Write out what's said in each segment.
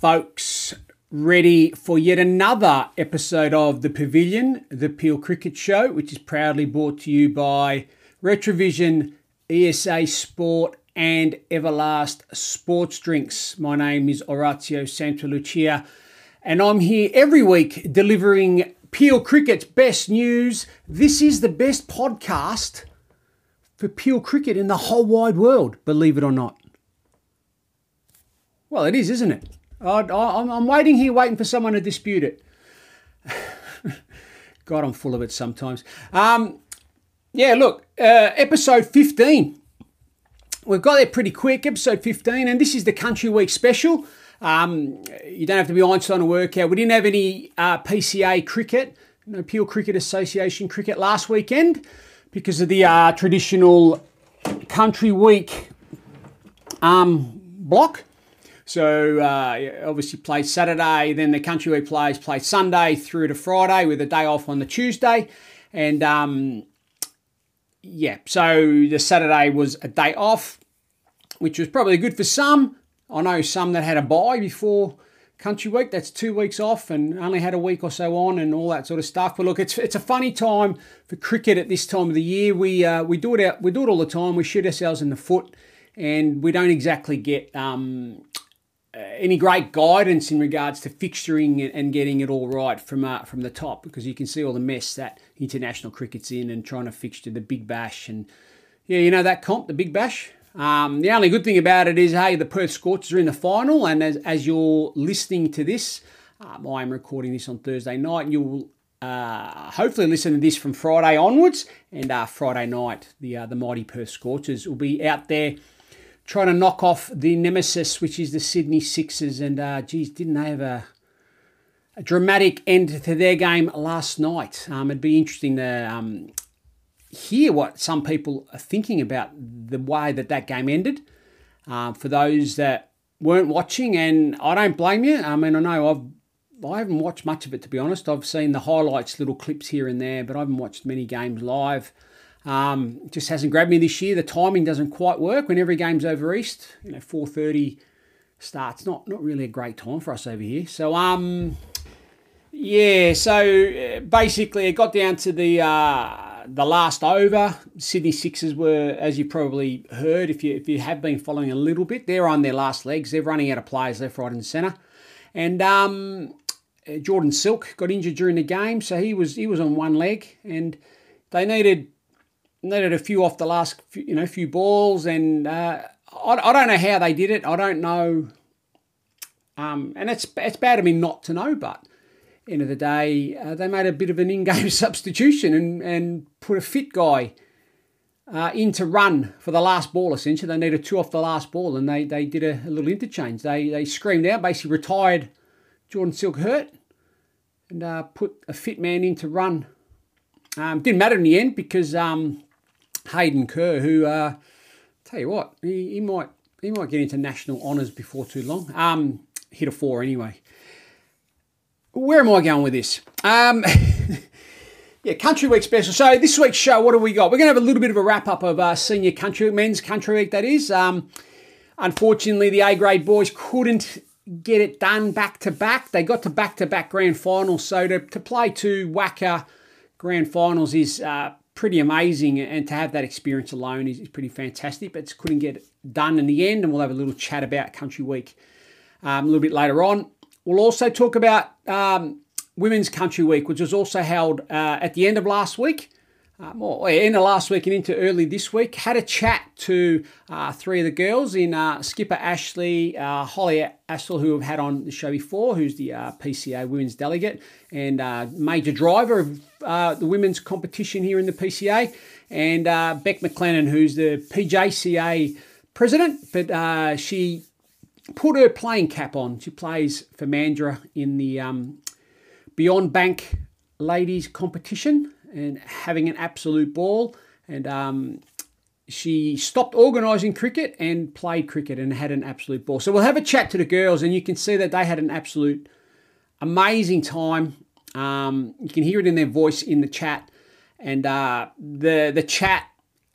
folks, ready for yet another episode of The Pavilion, the Peel Cricket Show, which is proudly brought to you by Retravision, ESA Sport, and Everlast Sports Drinks. My name is Orazio Santalucia, and I'm here every week delivering Peel Cricket's best news. This is the best podcast for Peel Cricket in the whole wide world, believe it or not. Well, it is, isn't it? I'm waiting here, waiting for someone to dispute it. God, I'm full of it sometimes. Um, yeah, look, uh, episode 15. We've got there pretty quick, episode 15, and this is the Country Week special. Um, you don't have to be Einstein to work out. We didn't have any uh, PCA cricket, no Peel Cricket Association cricket last weekend because of the uh, traditional Country Week um, block. So uh, obviously played Saturday, then the country week players played Sunday through to Friday with a day off on the Tuesday, and um, yeah, so the Saturday was a day off, which was probably good for some. I know some that had a bye before country week. That's two weeks off and only had a week or so on and all that sort of stuff. But look, it's it's a funny time for cricket at this time of the year. We uh, we do it out, we do it all the time. We shoot ourselves in the foot, and we don't exactly get um, any great guidance in regards to fixturing and getting it all right from uh, from the top because you can see all the mess that international cricket's in and trying to fixture the Big Bash and yeah, you know that comp, the Big Bash. Um, the only good thing about it is, hey, the Perth Scorchers are in the final, and as, as you're listening to this, um, I'm recording this on Thursday night, and you'll uh, hopefully listen to this from Friday onwards, and uh, Friday night, the uh, the mighty Perth Scorchers will be out there trying to knock off the nemesis, which is the Sydney Sixers. And uh, geez, didn't they have a, a dramatic end to their game last night? Um, it'd be interesting to um, hear what some people are thinking about the way that that game ended. Uh, for those that weren't watching, and I don't blame you. I mean, I know I've I haven't watched much of it to be honest. I've seen the highlights, little clips here and there, but I haven't watched many games live. Um, just hasn't grabbed me this year. The timing doesn't quite work when every game's over east. You know, four thirty starts. Not not really a great time for us over here. So um, yeah. So uh, basically, it got down to the uh, the last over. Sydney Sixers were, as you probably heard, if you if you have been following a little bit, they're on their last legs. They're running out of players left, right, and centre. And um, Jordan Silk got injured during the game, so he was he was on one leg, and they needed needed a few off the last few, you know few balls, and uh, I, I don't know how they did it. I don't know, um, and it's it's bad of me not to know, but end of the day, uh, they made a bit of an in-game substitution and and put a fit guy. Uh, in to run for the last ball, essentially. They needed two off the last ball, and they, they did a, a little interchange. They they screamed out, basically retired Jordan Silk hurt, and uh, put a fit man in to run. Um, didn't matter in the end because um, Hayden Kerr, who uh, tell you what, he, he might he might get into national honours before too long. Um, hit a four anyway. Where am I going with this? Um, yeah, Country Week special. So this week's show, what do we got? We're going to have a little bit of a wrap up of uh, senior country men's country week. That is. Um, unfortunately, the A grade boys couldn't get it done back to back. They got to back to back grand finals. So to, to play two WACA grand finals is uh, pretty amazing, and to have that experience alone is, is pretty fantastic. But couldn't get done in the end, and we'll have a little chat about Country Week um, a little bit later on. We'll also talk about um, Women's Country Week, which was also held uh, at the end of last week. Um, in the last week and into early this week, had a chat to uh, three of the girls in uh, Skipper Ashley, uh, Hollie Astle, who have had on the show before, who's the uh, PCA women's delegate and uh, major driver of the women's competition here in the PCA, and Bec McLennan, who's the PJCA president, but she put her playing cap on. She plays for Mandurah in the um, Beyond Bank ladies competition and having an absolute ball. And um, she stopped organising cricket and played cricket and had an absolute ball. So we'll have a chat to the girls, and you can see that they had an absolute amazing time. Um, you can hear it in their voice in the chat, and uh, the the chat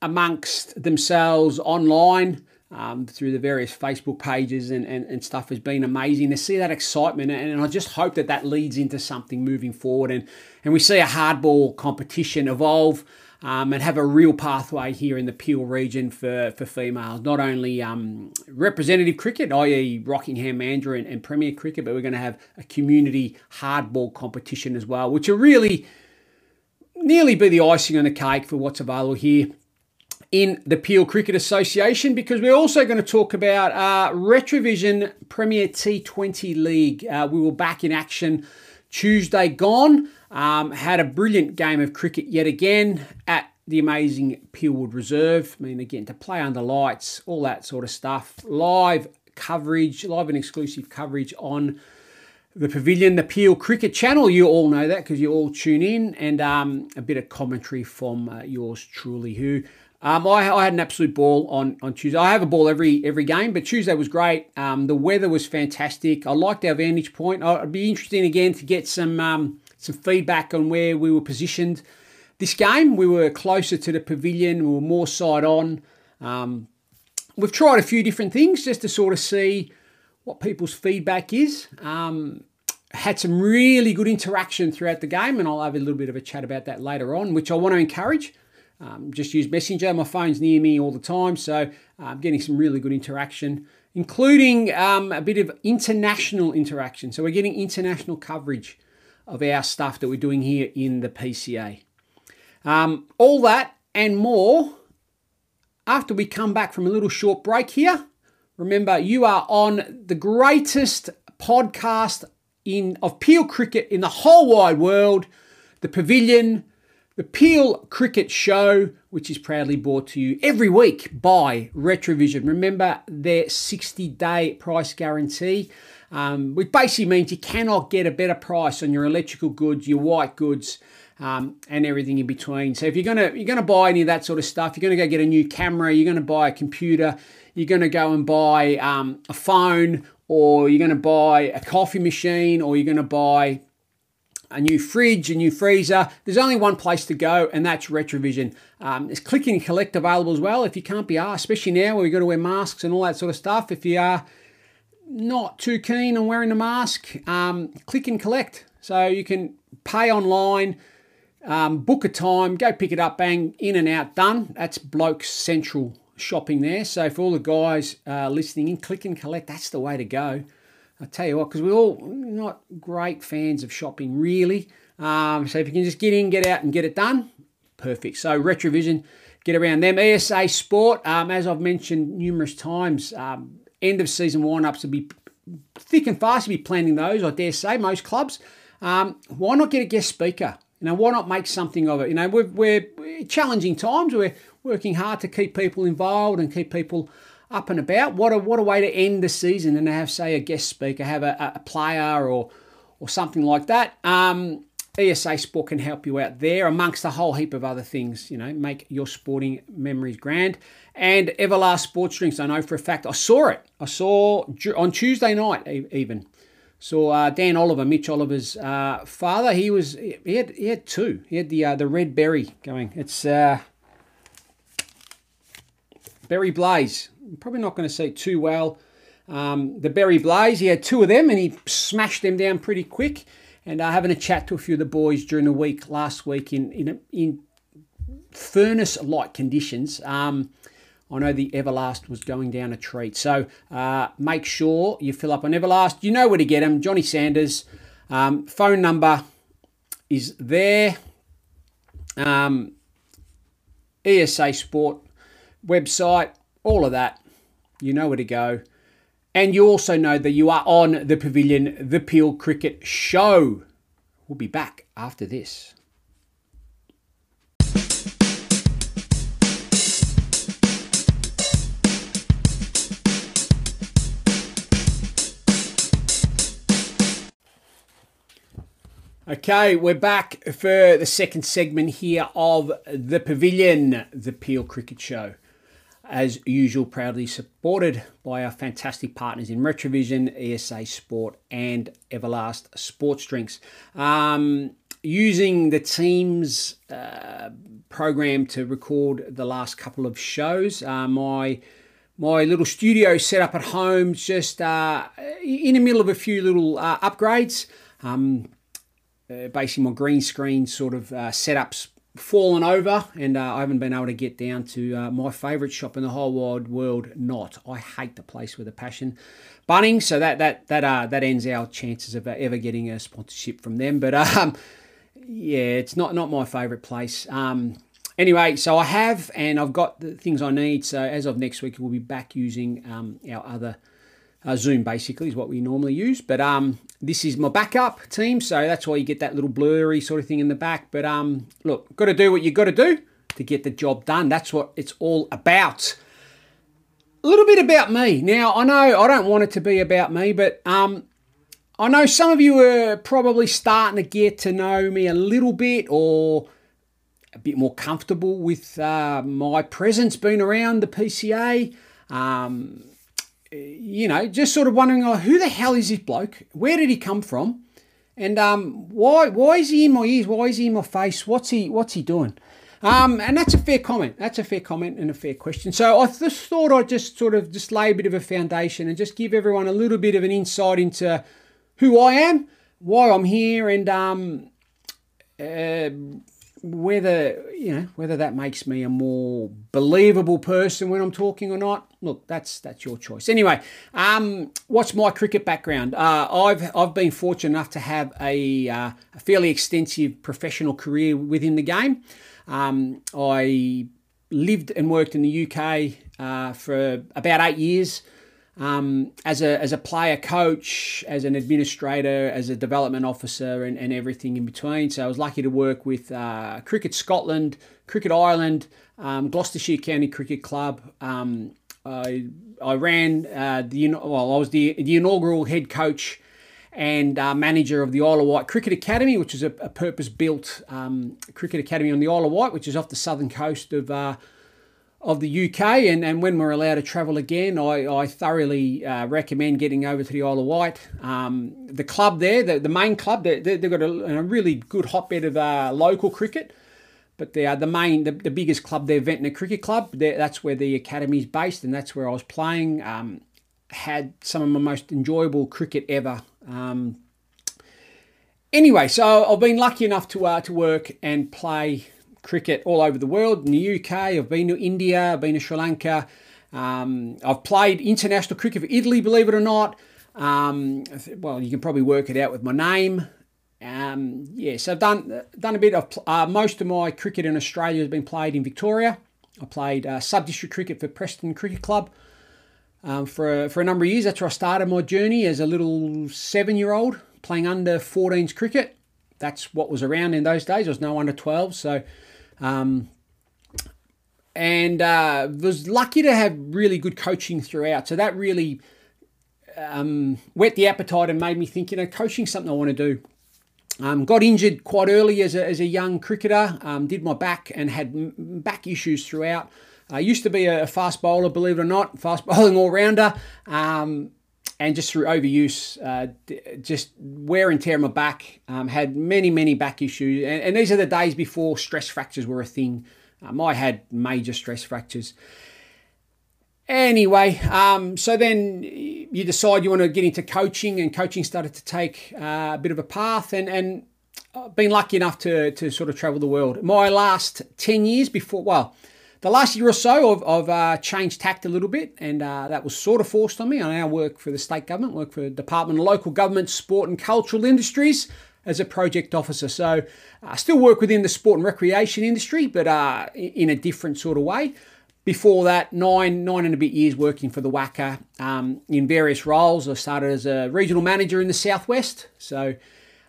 amongst themselves online. Um, through the various Facebook pages and, and, and, stuff has been amazing to see that excitement. And, and I just hope that that leads into something moving forward. And and we see a hardball competition evolve um, and have a real pathway here in the Peel region for, for females. Not only um, representative cricket, i.e., Rockingham Mandurah and, and Premier cricket, but we're going to have a community hardball competition as well, which will really nearly be the icing on the cake for what's available here in the Peel Cricket Association because we're also going to talk about uh, Retravision Premier T20 League. Uh, we were back in action Tuesday gone. Um, had a brilliant game of cricket yet again at the amazing Peelwood Reserve. I mean, again, to play under lights, all that sort of stuff. Live coverage, live and exclusive coverage on the Pavilion, the Peel Cricket Channel. You all know that because you all tune in, and um, a bit of commentary from uh, yours truly, who. Um, I, I, had an absolute ball on, on Tuesday. I have a ball every every game, but Tuesday was great. Um, the weather was fantastic. I liked our vantage point. It'd be interesting again to get some um, some feedback on where we were positioned. This game, we were closer to the pavilion, we were more side on. Um, we've tried a few different things just to sort of see what people's feedback is. Um, had some really good interaction throughout the game, and I'll have a little bit of a chat about that later on, which I want to encourage. Um, just use Messenger. My phone's near me all the time, so I'm getting some really good interaction, including um, a bit of international interaction. So we're getting international coverage of our stuff that we're doing here in the PCA. Um, all that and more after we come back from a little short break here. Remember, you are on the greatest podcast in of Peel cricket in the whole wide world, the Pavilion, the Peel Cricket Show, which is proudly brought to you every week by Retravision. Remember their 60 day price guarantee um, which basically means you cannot get a better price on your electrical goods, your white goods, um, and everything in between. So if you're gonna you're gonna buy any of that sort of stuff, you're gonna go get a new camera, you're gonna buy a computer, you're gonna go and buy um, a phone, or you're gonna buy a coffee machine, or you're gonna buy a new fridge, a new freezer. There's only one place to go, and that's Retravision. Um, there's click and collect available as well if you can't be asked, especially now where we've got to wear masks and all that sort of stuff. If you are not too keen on wearing a mask, um, click and collect. So you can pay online, um, book a time, go pick it up, bang, in and out, done. That's Blokes Central shopping there. So for all the guys uh, listening in, click and collect. That's the way to go. I tell you what, because we're all not great fans of shopping, really. Um, so if you can just get in, get out, and get it done, perfect. So Retravision, get around them. ESA Sport, um, as I've mentioned numerous times, um, end of season wind ups will be thick and fast You'll be planning those, I dare say, most clubs. Um, why not get a guest speaker? You know, why not make something of it? You know, we're, we're, we're challenging times. We're working hard to keep people involved and keep people up and about. What a what a way to end the season and have, say, a guest speaker, have a, a player or or something like that. Um, ESA Sport can help you out there, amongst a whole heap of other things. You know, make your sporting memories grand. And Everlast Sports Drinks, I know for a fact. I saw it. I saw on Tuesday night even. Saw uh, Dan Oliver, Mitch Oliver's uh, father. He was he had he had two. He had the uh, the red berry going. It's uh, berry blaze. Probably not going to it too well. Um, the berry blaze. He had two of them and he smashed them down pretty quick and uh, having a chat to a few of the boys during the week last week in in, in furnace-like conditions. Um, I know the Everlast was going down a treat. So uh, make sure you fill up on Everlast. You know where to get them. Johnny Sanders. Um, phone number is there. Um, ESA Sport website, all of that. You know where to go. And you also know that you are on the Pavilion, the Peel Cricket Show. We'll be back after this. Okay, we're back for the second segment here of the Pavilion, the Peel Cricket Show. As usual, proudly supported by our fantastic partners in Retravision, ESA Sport, and Everlast Sports Drinks. Um, using the team's uh, program to record the last couple of shows, uh, my my little studio set up at home, just uh, in the middle of a few little uh, upgrades. Um, uh, basically my green screen sort of uh, setups fallen over and uh, I haven't been able to get down to uh, my favourite shop in the whole wide world not. I hate the place with a passion. Bunnings so that that that uh, that ends our chances of ever getting a sponsorship from them but um, yeah it's not not my favourite place. Um, anyway so I have and I've got the things I need so as of next week we'll be back using um, our other uh, Zoom basically is what we normally use. But um, this is my backup team, so that's why you get that little blurry sort of thing in the back. But um, look, got to do what you got to do to get the job done. That's what it's all about. A little bit about me. Now, I know I don't want it to be about me, but um, I know some of you are probably starting to get to know me a little bit or a bit more comfortable with uh, my presence being around the PCA. Um, you know, just sort of wondering, oh, who the hell is this bloke? Where did he come from? And um, why why is he in my ears? Why is he in my face? What's he what's he doing? Um, and that's a fair comment. That's a fair comment and a fair question. So I just thought I'd just sort of just lay a bit of a foundation and just give everyone a little bit of an insight into who I am, why I'm here, and um, uh, whether you know whether that makes me a more believable person when I'm talking or not. Look, that's that's your choice. Anyway, um, what's my cricket background? Uh, I've I've been fortunate enough to have a, uh, a fairly extensive professional career within the game. Um, I lived and worked in the UK uh, for about eight years um, as a as a player coach, as an administrator, as a development officer, and, and everything in between. So I was lucky to work with uh, Cricket Scotland, Cricket Ireland, um, Gloucestershire County Cricket Club. I I ran uh, the well, I was the the inaugural head coach and uh, manager of the Isle of Wight Cricket Academy, which is a, a purpose built um, cricket academy on the Isle of Wight, which is off the southern coast of uh, of the UK, and, and when we're allowed to travel again, I, I thoroughly uh, recommend getting over to the Isle of Wight. Um, the club there, the, the main club, they, they, have got a, a, really good hotbed of uh, local cricket, but they are the main, the, the biggest club there, Ventnor Cricket Club. That's where the academy is based, and that's where I was playing. Um, had some of my most enjoyable cricket ever. Um, anyway, so I've been lucky enough to uh, to work and play cricket all over the world. In the UK, I've been to India, I've been to Sri Lanka. Um, I've played international cricket for Italy, believe it or not. Um, well, you can probably work it out with my name. Um, yeah, so I've done done a bit of uh, most of my cricket in Australia has been played in Victoria. I played uh, sub district cricket for Preston Cricket Club um, for a, for a number of years. That's where I started my journey as a little seven year old playing under 14s cricket. That's what was around in those days. There was no under 12, so um, and uh, was lucky to have really good coaching throughout. So that really um, whet the appetite and made me think, you know, coaching something I want to do. Um, got injured quite early as a, as a young cricketer, um, did my back and had back issues throughout. I used to be a fast bowler, believe it or not, fast bowling all rounder. Um, and just through overuse, uh, just wear and tear on my back. Um, had many, many back issues, and, and, these are the days before stress fractures were a thing. Um, I had major stress fractures. Anyway, um, so then you decide you want to get into coaching, and coaching started to take uh, a bit of a path, and and I've been lucky enough to to sort of travel the world. My last ten years before, well the last year or so, I've, I've uh, changed tact a little bit, and uh, that was sort of forced on me. I now work for the state government, work for the Department of Local Government, Sport and Cultural Industries, as a project officer. So I still work within the sport and recreation industry, but uh, in a different sort of way. Before that, nine nine and a bit years working for the WACA um, in various roles. I started as a regional manager in the southwest, so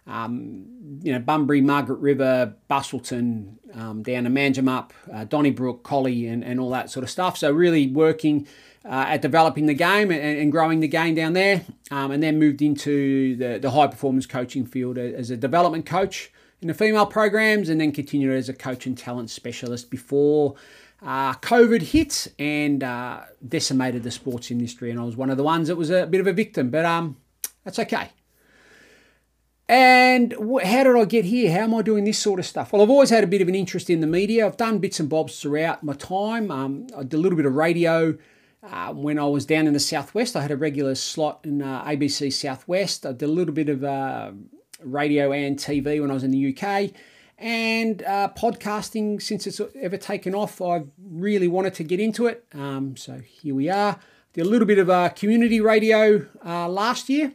um, you know Bunbury, Margaret River, Busselton, um, down to Manjimup, uh, Donnybrook, Collie, and, and all that sort of stuff. So really working uh, at developing the game and, and, growing the game down there, um, and then moved into the, the high performance coaching field as a development coach in the female programs, and then continued as a coach and talent specialist before uh, COVID hit and uh, decimated the sports industry, and I was one of the ones that was a bit of a victim, but um, that's okay. And how did I get here? How am I doing this sort of stuff? Well, I've always had a bit of an interest in the media. I've done bits and bobs throughout my time. Um, I did a little bit of radio uh, when I was down in the southwest. I had a regular slot in uh, ABC Southwest. I did a little bit of uh, radio and TV when I was in the UK and uh, podcasting since it's ever taken off i've really wanted to get into it. Um, so here we are. Did a little bit of uh, community radio uh, last year.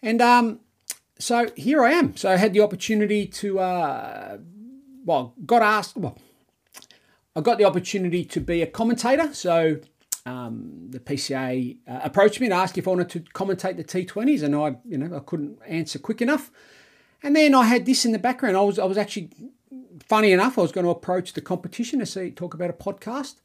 And um, so here i am. So i had the opportunity to uh, well got asked well i got the opportunity to be a commentator. So um, the PCA uh, approached me and asked if I wanted to commentate the T20s, and I, you know, I couldn't answer quick enough. And then I had this in the background. I was I was actually funny enough. I was going to approach the competition to see talk about a podcast,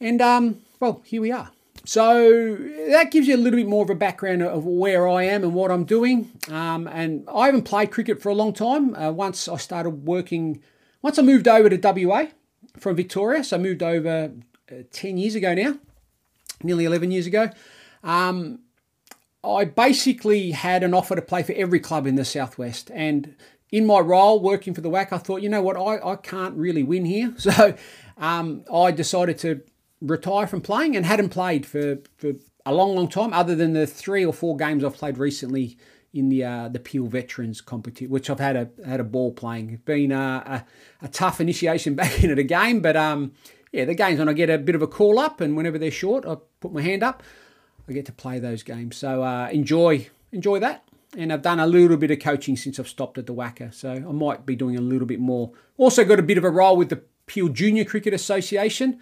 and um, well, here we are. So that gives you a little bit more of a background of where I am and what I'm doing. Um, and I haven't played cricket for a long time. Uh, once I started working, once I moved over to WA from Victoria, so I moved over uh, 10 years ago now, nearly 11 years ago. Um, I basically had an offer to play for every club in the Southwest. And in my role working for the WAC, I thought, you know what, I, I can't really win here. So um, I decided to retire from playing and hadn't played for, for a long, long time, other than the three or four games I've played recently in the uh, the Peel Veterans competition, which I've had a had a ball playing. It's been a, a, a tough initiation back into the game, but um, yeah, the games when I get a bit of a call up, and whenever they're short, I put my hand up. I get to play those games. So uh, enjoy enjoy that. And I've done a little bit of coaching since I've stopped at the WACA, so I might be doing a little bit more. Also got a bit of a role with the Peel Junior Cricket Association.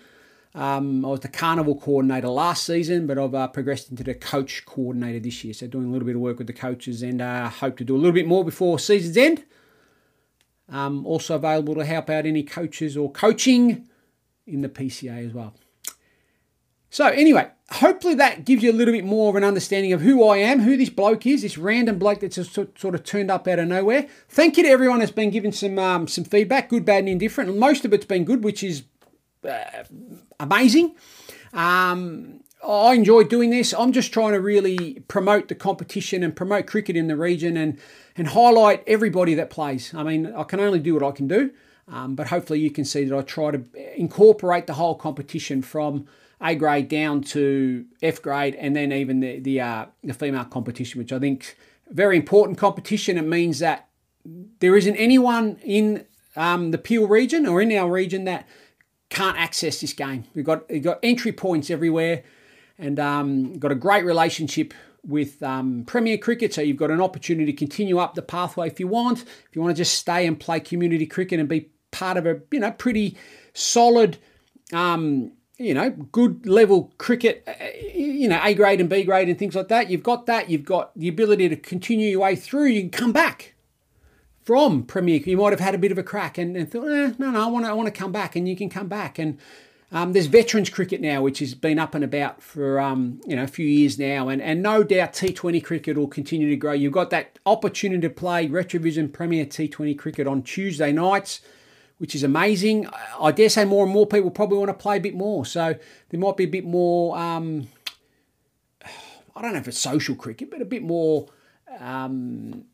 Um, I was the carnival coordinator last season, but I've uh, progressed into the coach coordinator this year. So doing a little bit of work with the coaches, and uh, hope to do a little bit more before season's end. Um, also available to help out any coaches or coaching in the PCA as well. So anyway, hopefully that gives you a little bit more of an understanding of who I am, who this bloke is, this random bloke that's just sort of turned up out of nowhere. Thank you to everyone that's been giving some um, some feedback, good, bad, and indifferent. Most of it's been good, which is uh, amazing. Um, I enjoy doing this. I'm just trying to really promote the competition and promote cricket in the region and and highlight everybody that plays. I mean, I can only do what I can do, um, but hopefully you can see that I try to incorporate the whole competition from a grade down to F grade, and then even the the, uh, the female competition, which I think very important competition. It means that there isn't anyone in um, the Peel region or in our region that can't access this game. We've got we've got entry points everywhere, and um, got a great relationship with um, Premier Cricket. So you've got an opportunity to continue up the pathway if you want. If you want to just stay and play community cricket and be part of a you know pretty solid um, you know, good level cricket, uh, you know, A grade and B grade and things like that. You've got that. You've got the ability to continue your way through. You can come back from Premier. You might have had a bit of a crack and, and thought, eh, no, no, I want to, I want to come back, and you can come back. And um, there's veterans cricket now, which has been up and about for um, you know a few years now, and and no doubt T20 cricket will continue to grow. You've got that opportunity to play Retravision Premier T20 cricket on Tuesday nights which is amazing. I dare say more and more people probably want to play a bit more. So there might be a bit more, um, I don't know if it's social cricket, but a bit more um,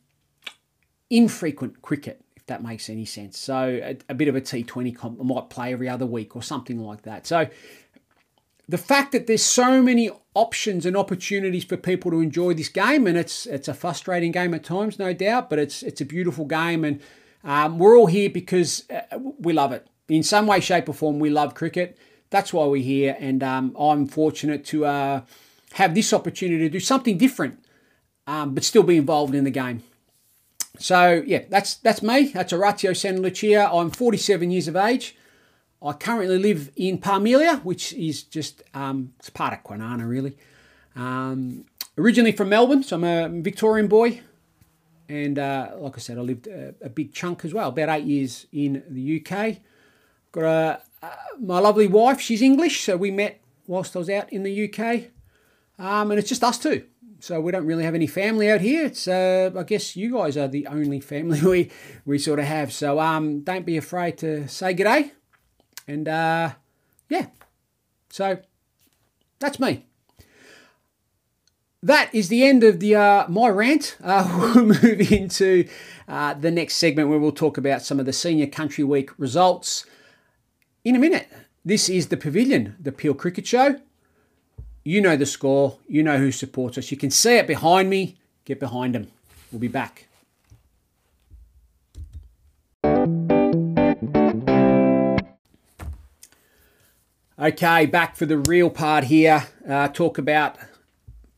infrequent cricket, if that makes any sense. So a, a bit of a T20 comp, might play every other week or something like that. So the fact that there's so many options and opportunities for people to enjoy this game, and it's it's a frustrating game at times, no doubt, but it's it's a beautiful game and um, we're all here because uh, we love it. In some way, shape, or form, we love cricket. That's why we're here, and um, I'm fortunate to uh, have this opportunity to do something different, um, but still be involved in the game. So yeah, that's that's me. That's Orazio Santalucia. I'm 47 years of age. I currently live in Parmelia, which is just um, it's part of Kwinana really. Um, originally from Melbourne, so I'm a Victorian boy, and uh, like I said, I lived a, a, big chunk as well, about eight years in the UK. Got a, uh, my lovely wife. She's English, so we met whilst I was out in the UK, um, and it's just us two. So we don't really have any family out here. It's uh, I guess you guys are the only family we we sort of have. So um, don't be afraid to say g'day, and uh, yeah. So that's me that is the end of the uh, my rant. Uh, we'll move into uh, the next segment where we'll talk about some of the senior country week results in a minute. This is the Pavilion, the Peel Cricket Show. You know the score. You know who supports us. You can see it behind me. Get behind them. We'll be back. Okay, back for the real part here. Uh, talk about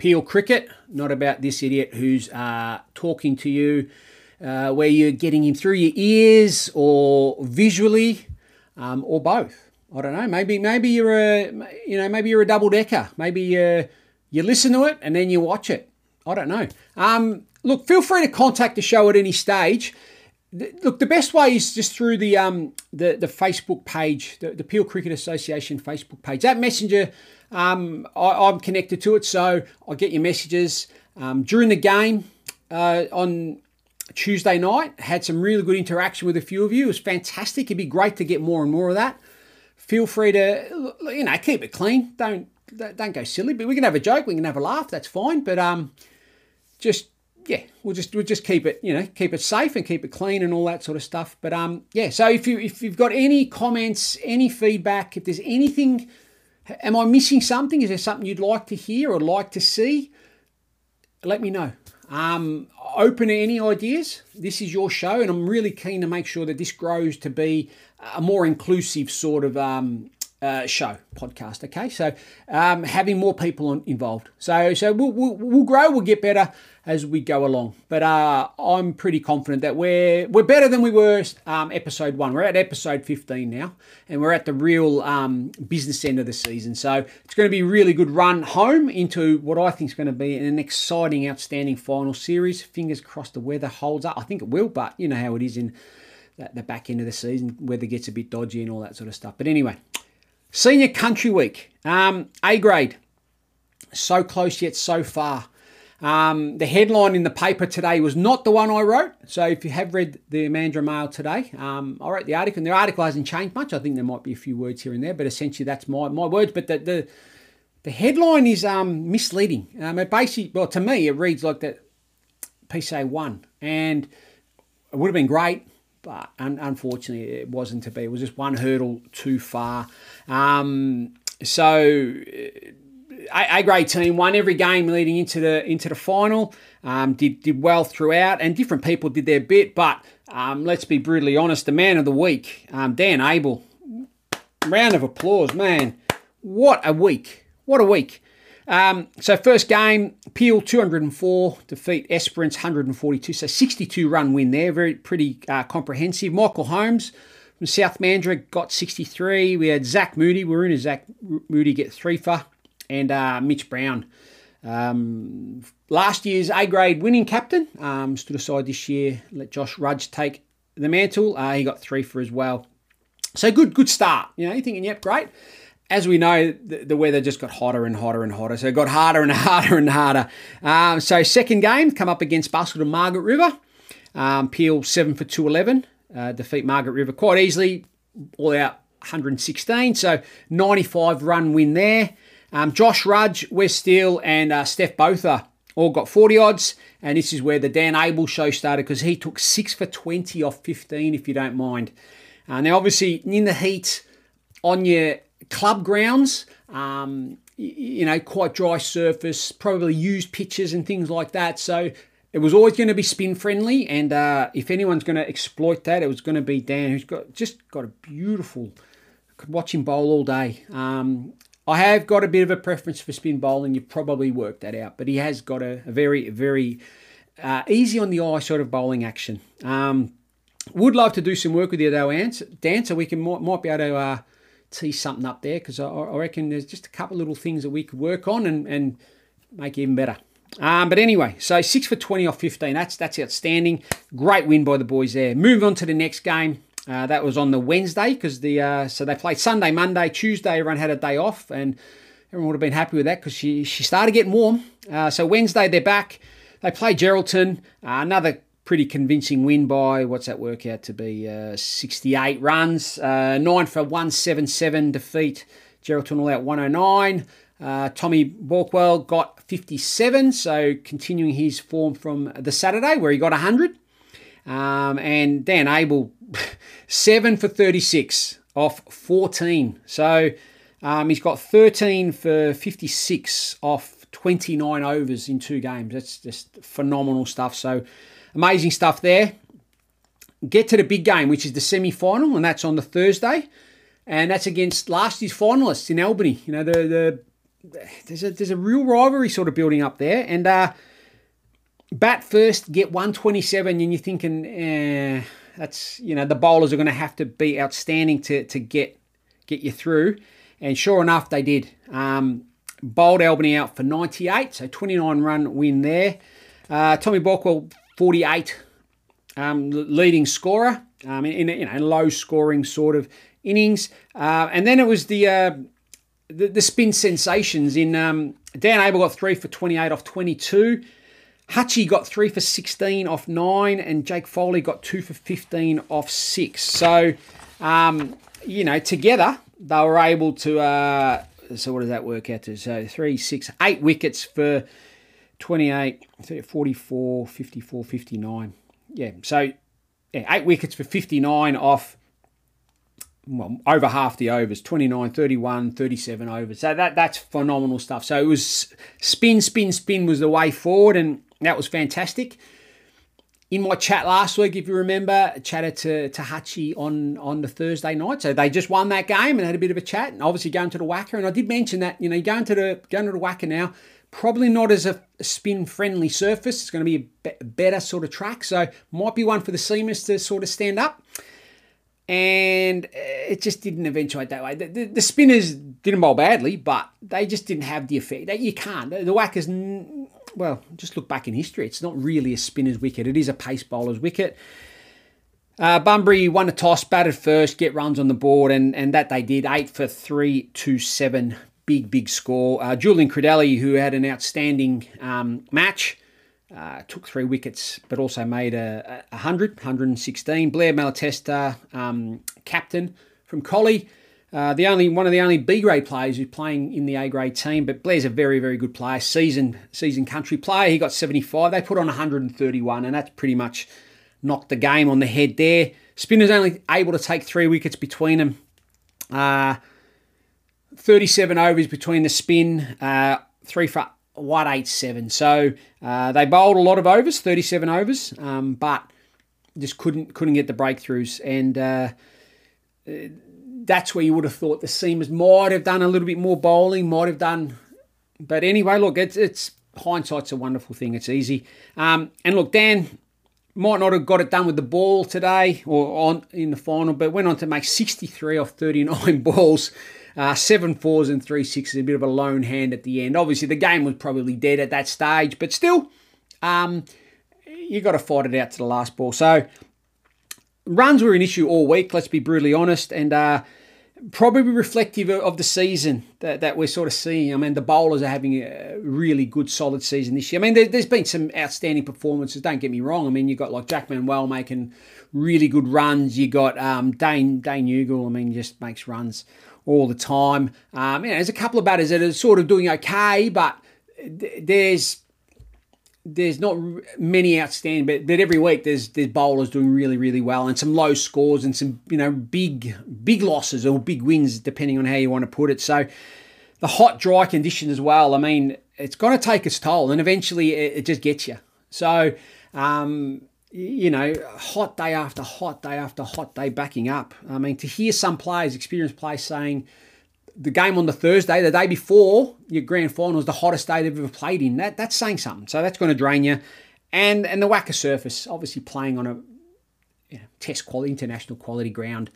Peel Cricket, not about this idiot who's uh, talking to you uh, where you're getting him through your ears or visually um, or both. I don't know. Maybe maybe you're a you know maybe you're a double decker. Maybe you you listen to it and then you watch it. I don't know. Um, look, feel free to contact the show at any stage. Look, the best way is just through the um, the, the Facebook page, the, the Peel Cricket Association Facebook page. That messenger um, I, am connected to it, so I get your messages um, during the game uh, on Tuesday night. Had some really good interaction with a few of you. It was fantastic. It'd be great to get more and more of that. Feel free to you know keep it clean. Don't don't go silly. But we can have a joke. We can have a laugh. That's fine. But um, just yeah, we'll just we'll just keep it, you know, keep it safe and keep it clean and all that sort of stuff. But um, yeah. So if you if you've got any comments, any feedback, if there's anything Am I missing something? Is there something you'd like to hear or like to see? Let me know. Um, open to any ideas. This is your show, and I'm really keen to make sure that this grows to be a more inclusive sort of um, uh, show podcast. Okay, so um, having more people on, involved. So so we'll, we'll, we'll grow. We'll get better as we go along. But uh, I'm pretty confident that we're we're better than we were um, episode one. We're at episode 15 now, and we're at the real um, business end of the season. So it's going to be a really good run home into what I think is going to be an exciting, outstanding final series. Fingers crossed the weather holds up. I think it will, but you know how it is in the back end of the season. Weather gets a bit dodgy and all that sort of stuff. But anyway, Senior Country Week, um, A grade. So close yet so far. Um, the headline in the paper today was not the one I wrote. So if you have read the Mandurah Mail today, um, I wrote the article, and the article hasn't changed much. I think there might be a few words here and there, but essentially that's my, my words. But the, the, the headline is um, misleading. Um, it basically, well, to me, it reads like that PSA won, and it would have been great, but un- unfortunately, it wasn't to be. It was just one hurdle too far. Um, so a grade team won every game leading into the into the final. Um, did did well throughout, and different people did their bit. But um, let's be brutally honest, the man of the week, um, Dan Abel. Round of applause, man! What a week! What a week! Um, so first game, Peel 204 defeat Esperance 142, so 62 run win there, very pretty uh, comprehensive. Michael Holmes from South Mandurah got 63. We had Zach Moody, we are in a Zach Moody get three for and uh, Mitch Brown. Um, last year's A grade winning captain um, stood aside this year. Let Josh Rudge take the mantle. Uh, he got three for as well. So good, good start. You know, you're thinking, yep, great. As we know, the, the weather just got hotter and hotter and hotter. So it got harder and harder and harder. Um, so second game, come up against Busselton Margaret River. Um, Peel seven for two eleven. Uh, defeat Margaret River quite easily, all out 116. So 95 run win there. Um, Josh Rudge, Wes Steele, and uh, Steph Botha all got 40 odds. And this is where the Dan Abel show started because he took 6 for 20 off 15, if you don't mind. Uh, now, obviously, in the heat on your club grounds, um, you know, quite dry surface, probably used pitches and things like that. So it was always going to be spin friendly. And uh, if anyone's going to exploit that, it was going to be Dan, who's got just got a beautiful. Could watch him bowl all day. Um, I have got a bit of a preference for spin bowling. You've probably worked that out, but he has got a, a very, very uh, easy on the eye sort of bowling action. Um, would love to do some work with you though, Dan, so we can might, might be able to uh, tee something up there because I, I, reckon there's just a couple little things that we could work on and, and make even better. Um, but anyway, so six for 20 off 15. That's that's outstanding. Great win by the boys there. Moving on to the next game. Uh, that was on the Wednesday because the uh, so they played Sunday, Monday, Tuesday. Everyone had a day off, and everyone would have been happy with that because she she started getting warm. Uh, so Wednesday they're back. They play Geraldton. Uh, another pretty convincing win by what's that work out to be? Uh, 68 runs, uh, nine for 177 defeat. Geraldton all out 109. Uh, Tommy Borkwell got 57, so continuing his form from the Saturday where he got 100. Um, and Dan Abel, 7 for 36 off 14. So um, he's got 13 for 56 off 29 overs in two games. That's just phenomenal stuff. So amazing stuff there. Get to the big game, which is the semi final, and that's on the Thursday. And that's against last year's finalists in Albany. You know, the, the there's a there's a real rivalry sort of building up there, and uh, bat first, get 127, and you're thinking, eh, that's you know the bowlers are going to have to be outstanding to to get get you through, and sure enough, they did. Um, bowled Albany out for 98, so 29 run win there. Uh, Tommy Borkwell 48, um, leading scorer um, in, in you know low scoring sort of innings, uh, and then it was the the, the spin sensations in um, Dan Abel got three for 28 off 22. Hutchie got three for 16 off nine, and Jake Foley got two for 15 off six. So, um, you know, together they were able to. Uh, so, what does that work out to? So, three, six, eight wickets for 28, 44, 54, 59. Yeah, so yeah, eight wickets for 59 off well, over half the overs 29 31 37 overs. So that that's phenomenal stuff. So it was spin spin spin was the way forward and that was fantastic. In my chat last week if you remember chatted to, to Hutchie on on the thursday night. So they just won that game and had a bit of a chat and obviously going to the WACA and i did mention that you know going to the going to the WACA now probably not as a spin friendly surface. It's going to be a better sort of track. So might be one for the seamers to sort of stand up and it just didn't eventuate that way. The, the, the, spinners didn't bowl badly, but they just didn't have the effect. You can't. The, the WACA's, well, just look back in history. It's not really a spinner's wicket. It is a pace bowler's wicket. Uh, Bunbury won the toss, batted first, get runs on the board, and, and that they did. Eight for three, two, seven. Big, big score. Uh, Julian Credelli, who had an outstanding um, match, uh, took three wickets, but also made a, a 100, 116. Blair Malatesta, um, captain from Collie. Uh, the only one of the only B grade players who's playing in the A grade team, but Blair's a very very good player, seasoned seasoned country player. He got 75. They put on 131, and that's pretty much knocked the game on the head there. Spinner's only able to take three wickets between them. Uh, 37 overs between the spin, uh, three for 187. So uh, they bowled a lot of overs, 37 overs, um, but just couldn't couldn't get the breakthroughs. And uh, that's where you would have thought the seamers might have done a little bit more bowling, might have done. But anyway, look, it's, it's hindsight's a wonderful thing. It's easy. Um, and look, Dan might not have got it done with the ball today or on in the final, but went on to make 63 off 39 balls. Uh, seven fours and three sixes, a bit of a lone hand at the end. Obviously, the game was probably dead at that stage, but still, um, you got to fight it out to the last ball. So, runs were an issue all week, let's be brutally honest, and uh, probably reflective of the season that, that we're sort of seeing. I mean, the bowlers are having a really good, solid season this year. I mean, there, has been some outstanding performances, don't get me wrong. I mean, you've got like Jack Manuel making really good runs. You got um, Dane, Dane Ugle, I mean, just makes runs all the time. Um, you know, there's a couple of batters that are sort of doing okay, but there's there's not many outstanding, but, but every week there's there's bowlers doing really really well, and some low scores and some you know big big losses or big wins depending on how you want to put it. So the hot dry condition as well. I mean, it's going to take its toll, and eventually it, it just gets you. So um, you know, hot day after hot day after hot day backing up. I mean, to hear some players, experienced players, saying the game on the Thursday, the day before your grand final, is the hottest day they've ever played in. That that's saying something. So that's going to drain you. and and the WACA surface, obviously playing on a you know, test quality, international quality ground.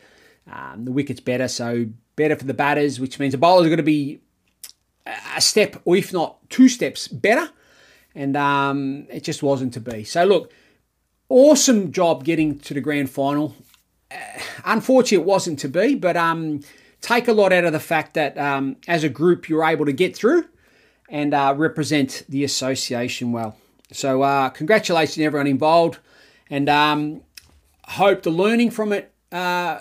Um, the wicket's better, so better for the batters, which means the bowlers are going to be a step, or if not two steps, better. And um, it just wasn't to be. So look, awesome job getting to the grand final. Uh, unfortunately, it wasn't to be, but um, take a lot out of the fact that um, as a group you're able to get through and uh, represent the association well. So uh, congratulations to everyone involved, and um, hope the learning from it uh,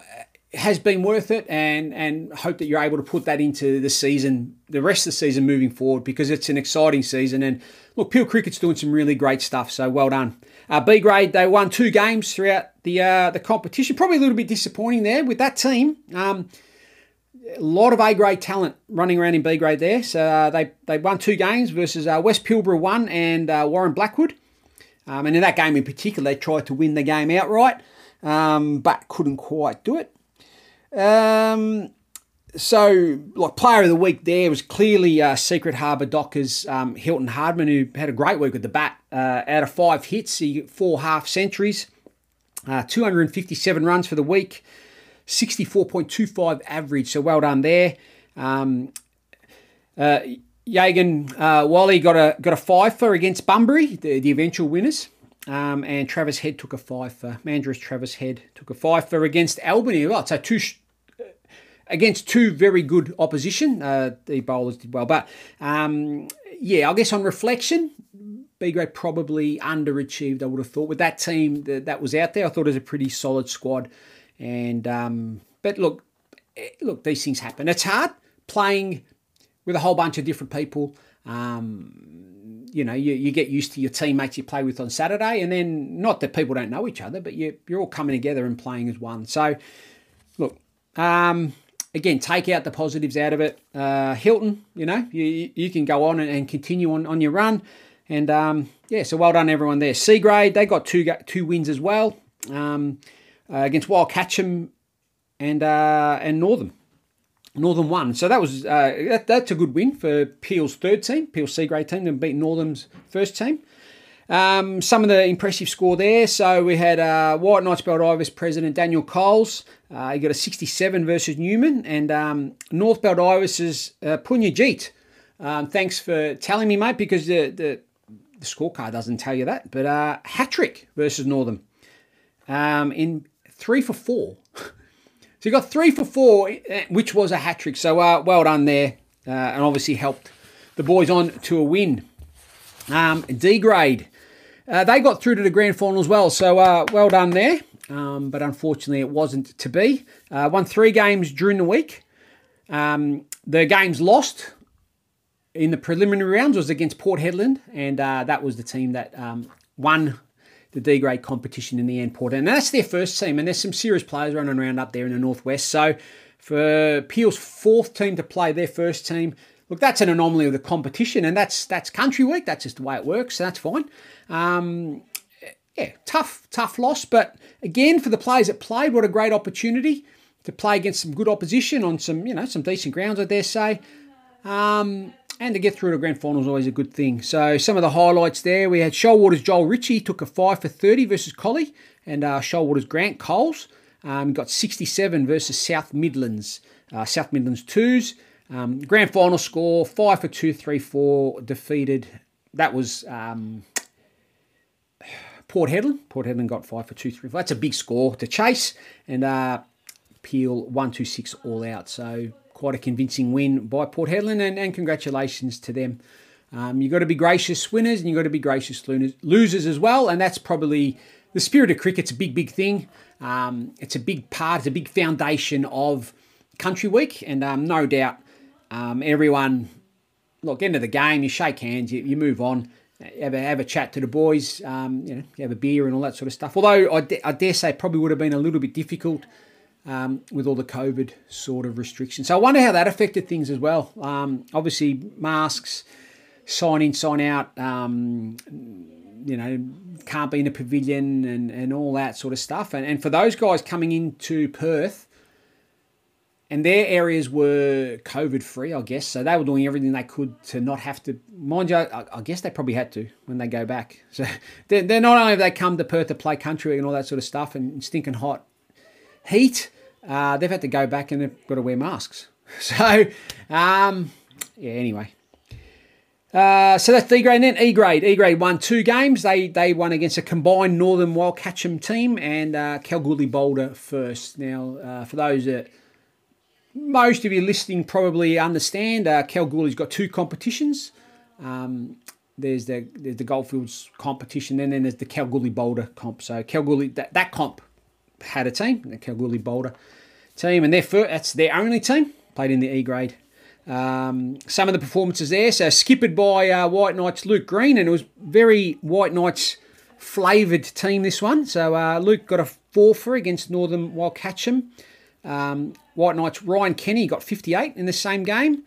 has been worth it, and and hope that you're able to put that into the season, the rest of the season moving forward, because it's an exciting season. And look, Peel Cricket's doing some really great stuff, so well done. Uh, B grade, they won two games throughout the uh, the competition. Probably a little bit disappointing there with that team. Um, a lot of A grade talent running around in B grade there. So uh, they they won two games versus uh, West Pilbara one and uh, Warren Blackwood. Um, and in that game in particular, they tried to win the game outright, um, but couldn't quite do it. Um, so, like player of the week there was clearly uh, Secret Harbour Dockers um, Hilton Hardman, who had a great week with the bat. Uh, out of five hits, he got four half centuries, uh, 257 runs for the week. 64.25 average. So well done there. Um, uh, Yagan uh, Wally got a got a five for against Bunbury, the, the eventual winners. Um, and Travis Head took a five for Mandurah's Travis Head took a five for against Albany. Well, so two against two very good opposition. Uh, the bowlers did well, but um, yeah, I guess on reflection, B grade probably underachieved. I would have thought with that team that, that was out there. I thought it was a pretty solid squad. And um, but look, eh, look, these things happen. It's hard playing with a whole bunch of different people. Um, you know, you, you get used to your teammates you play with on Saturday, and then not that people don't know each other, but you, you're all coming together and playing as one. So, look, um, again, take out the positives out of it. Uh, Hilton, you know, you, you can go on and, and continue on, on your run. And um, yeah, so well done everyone there. C grade, they got two two wins as well. Um, uh, against Wyalkatchem and uh, and Northern. Northern won. So that was uh, that, that's a good win for Peel's third team, Peel C grade team, and beat Northern's first team. Um, some of the impressive score there. So we had uh, White Knights Baldivis president Daniel Coles. Uh, he got a 67 versus Newman, and um, North Baldivis' uh, Jeet. Um, thanks for telling me, mate, because the, the, the scorecard doesn't tell you that. But uh, hat trick versus Northern um, in three for four. so you got three for four, eh, which was a hat trick. So uh, well done there, uh, and obviously helped the boys on to a win. Um, D grade, uh, they got through to the grand final as well. So uh, well done there. Um, but unfortunately, it wasn't to be. Uh, won three games during the week. Um, the games lost in the preliminary rounds was against Port Hedland, and uh, that was the team that um, won the D grade competition in the end, Port. And that's their first team, and there's some serious players running around up there in the northwest. So for Peel's fourth team to play their first team, look, that's an anomaly of the competition, and that's that's country week. That's just the way it works. So that's fine. Um, yeah, tough, tough loss, but again, for the players that played, what a great opportunity to play against some good opposition on some, you know, some decent grounds, I dare say. Um, and to get through to grand final is always a good thing. So some of the highlights there, we had Shoalwater's Joel Ritchie took a 5 for 30 versus Collie, and uh, Shoalwater's Grant Coles um, got 67 versus South Midlands. Uh, South Midlands 2s. Um, grand final score, 5 for 2, 3, 4, defeated. That was um, Port Hedland. Port Hedland got 5 for 2, 3, 4. That's a big score to chase. And uh, Peel 1, 2, 6 all out. So quite a convincing win by Port Hedland, and, and congratulations to them. Um, you've got to be gracious winners and you've got to be gracious losers as well, and that's probably the spirit of cricket's a big, big thing. Um, it's a big part, it's a big foundation of Country Week, and um, no doubt um, everyone, look, end of the game, you shake hands, you, you move on, have a, have a chat to the boys, um, you know, you have a beer and all that sort of stuff. Although I, I dare say probably would have been a little bit difficult um, with all the COVID sort of restrictions. So I wonder how that affected things as well. Um, obviously, masks, sign in, sign out, um, you know, can't be in a pavilion and, and all that sort of stuff. And, and for those guys coming into Perth and their areas were COVID free, I guess. So they were doing everything they could to not have to. Mind you, I, I guess they probably had to when they go back. So they're, they're not only have they come to Perth to play country and all that sort of stuff and stinking hot heat, uh, they've had to go back and they've got to wear masks. So, um, yeah, anyway. Uh, so that's D grade. Then E grade. E grade won two games. They they won against a combined Northern Wyalkatchem team and uh, Kalgoorlie Boulder first. Now, uh, for those that most of you listening probably understand, uh, Kalgoorlie's got two competitions. Um, there's the there's the Goldfields competition, and then there's the Kalgoorlie Boulder comp. So Kalgoorlie that, that comp had a team, the Kalgoorlie Boulder team, and their first, that's their only team played in the E grade. Um, some of the performances there, so skippered by uh, White Knights Luke Green, and it was very White Knights flavoured team this one. So uh, Luke got a four for against Northern Wyalkatchem. Um, White Knights Ryan Kenny got 58 in the same game.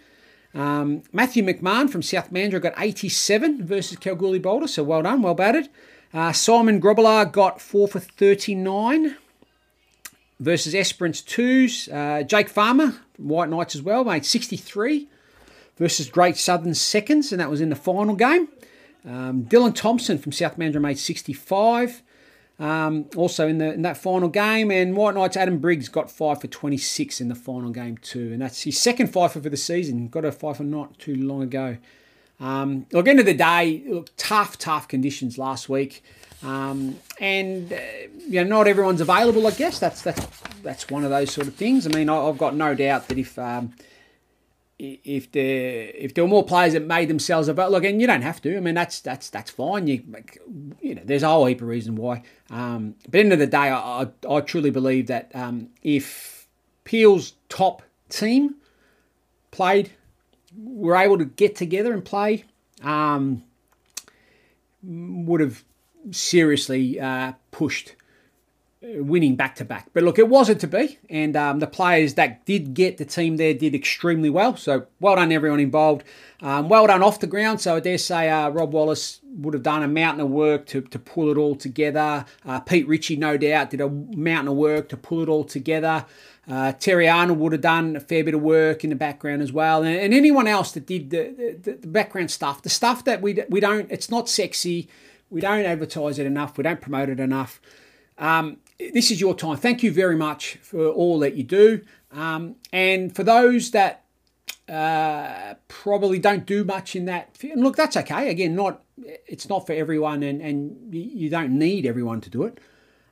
Um, Matthew McMahon from South Mandurah got 87 versus Kalgoorlie Boulder, so well done, well batted. Uh, Simon Grobbelaar got 4 for 39 versus Esperance 2s. Uh, Jake Farmer, White Knights as well, made 63 versus Great Southern seconds, and that was in the final game. Um, Dylan Thompson from South Mandurah made 65. Um, also in the in that final game, and White Knights Adam Briggs got five for 26 in the final game too, and that's his second five for the season. Got a five for not too long ago. Um, look, end of the day, look, tough, tough conditions last week. Um, and uh, you know, not everyone's available. I guess that's that's that's one of those sort of things. I mean, I, have got no doubt that if um, if there if there were more players that made themselves available, look, and you don't have to. I mean, that's that's that's fine. You you know, there's a whole heap of reason why. Um, but end of the day, I, I, I truly believe that um, if Peel's top team played, were able to get together and play, um, would have seriously uh, pushed uh, winning back to back. But look, it wasn't to be, and um, the players that did get the team there did extremely well. So well done, everyone involved. Um, well done off the ground. So I dare say uh, Rob Wallace would have done a mountain of work to, to pull it all together. Uh, Pete Ritchie, no doubt, did a mountain of work to pull it all together. Uh, Terry Arnold would have done a fair bit of work in the background as well, and, and anyone else that did the, the, the background stuff, the stuff that we we don't, it's not sexy we don't advertise it enough. We don't promote it enough. Um, this is your time. Thank you very much for all that you do. Um, and for those that uh, probably don't do much in that, and look, that's okay. Again, not it's not for everyone, and, and you don't need everyone to do it.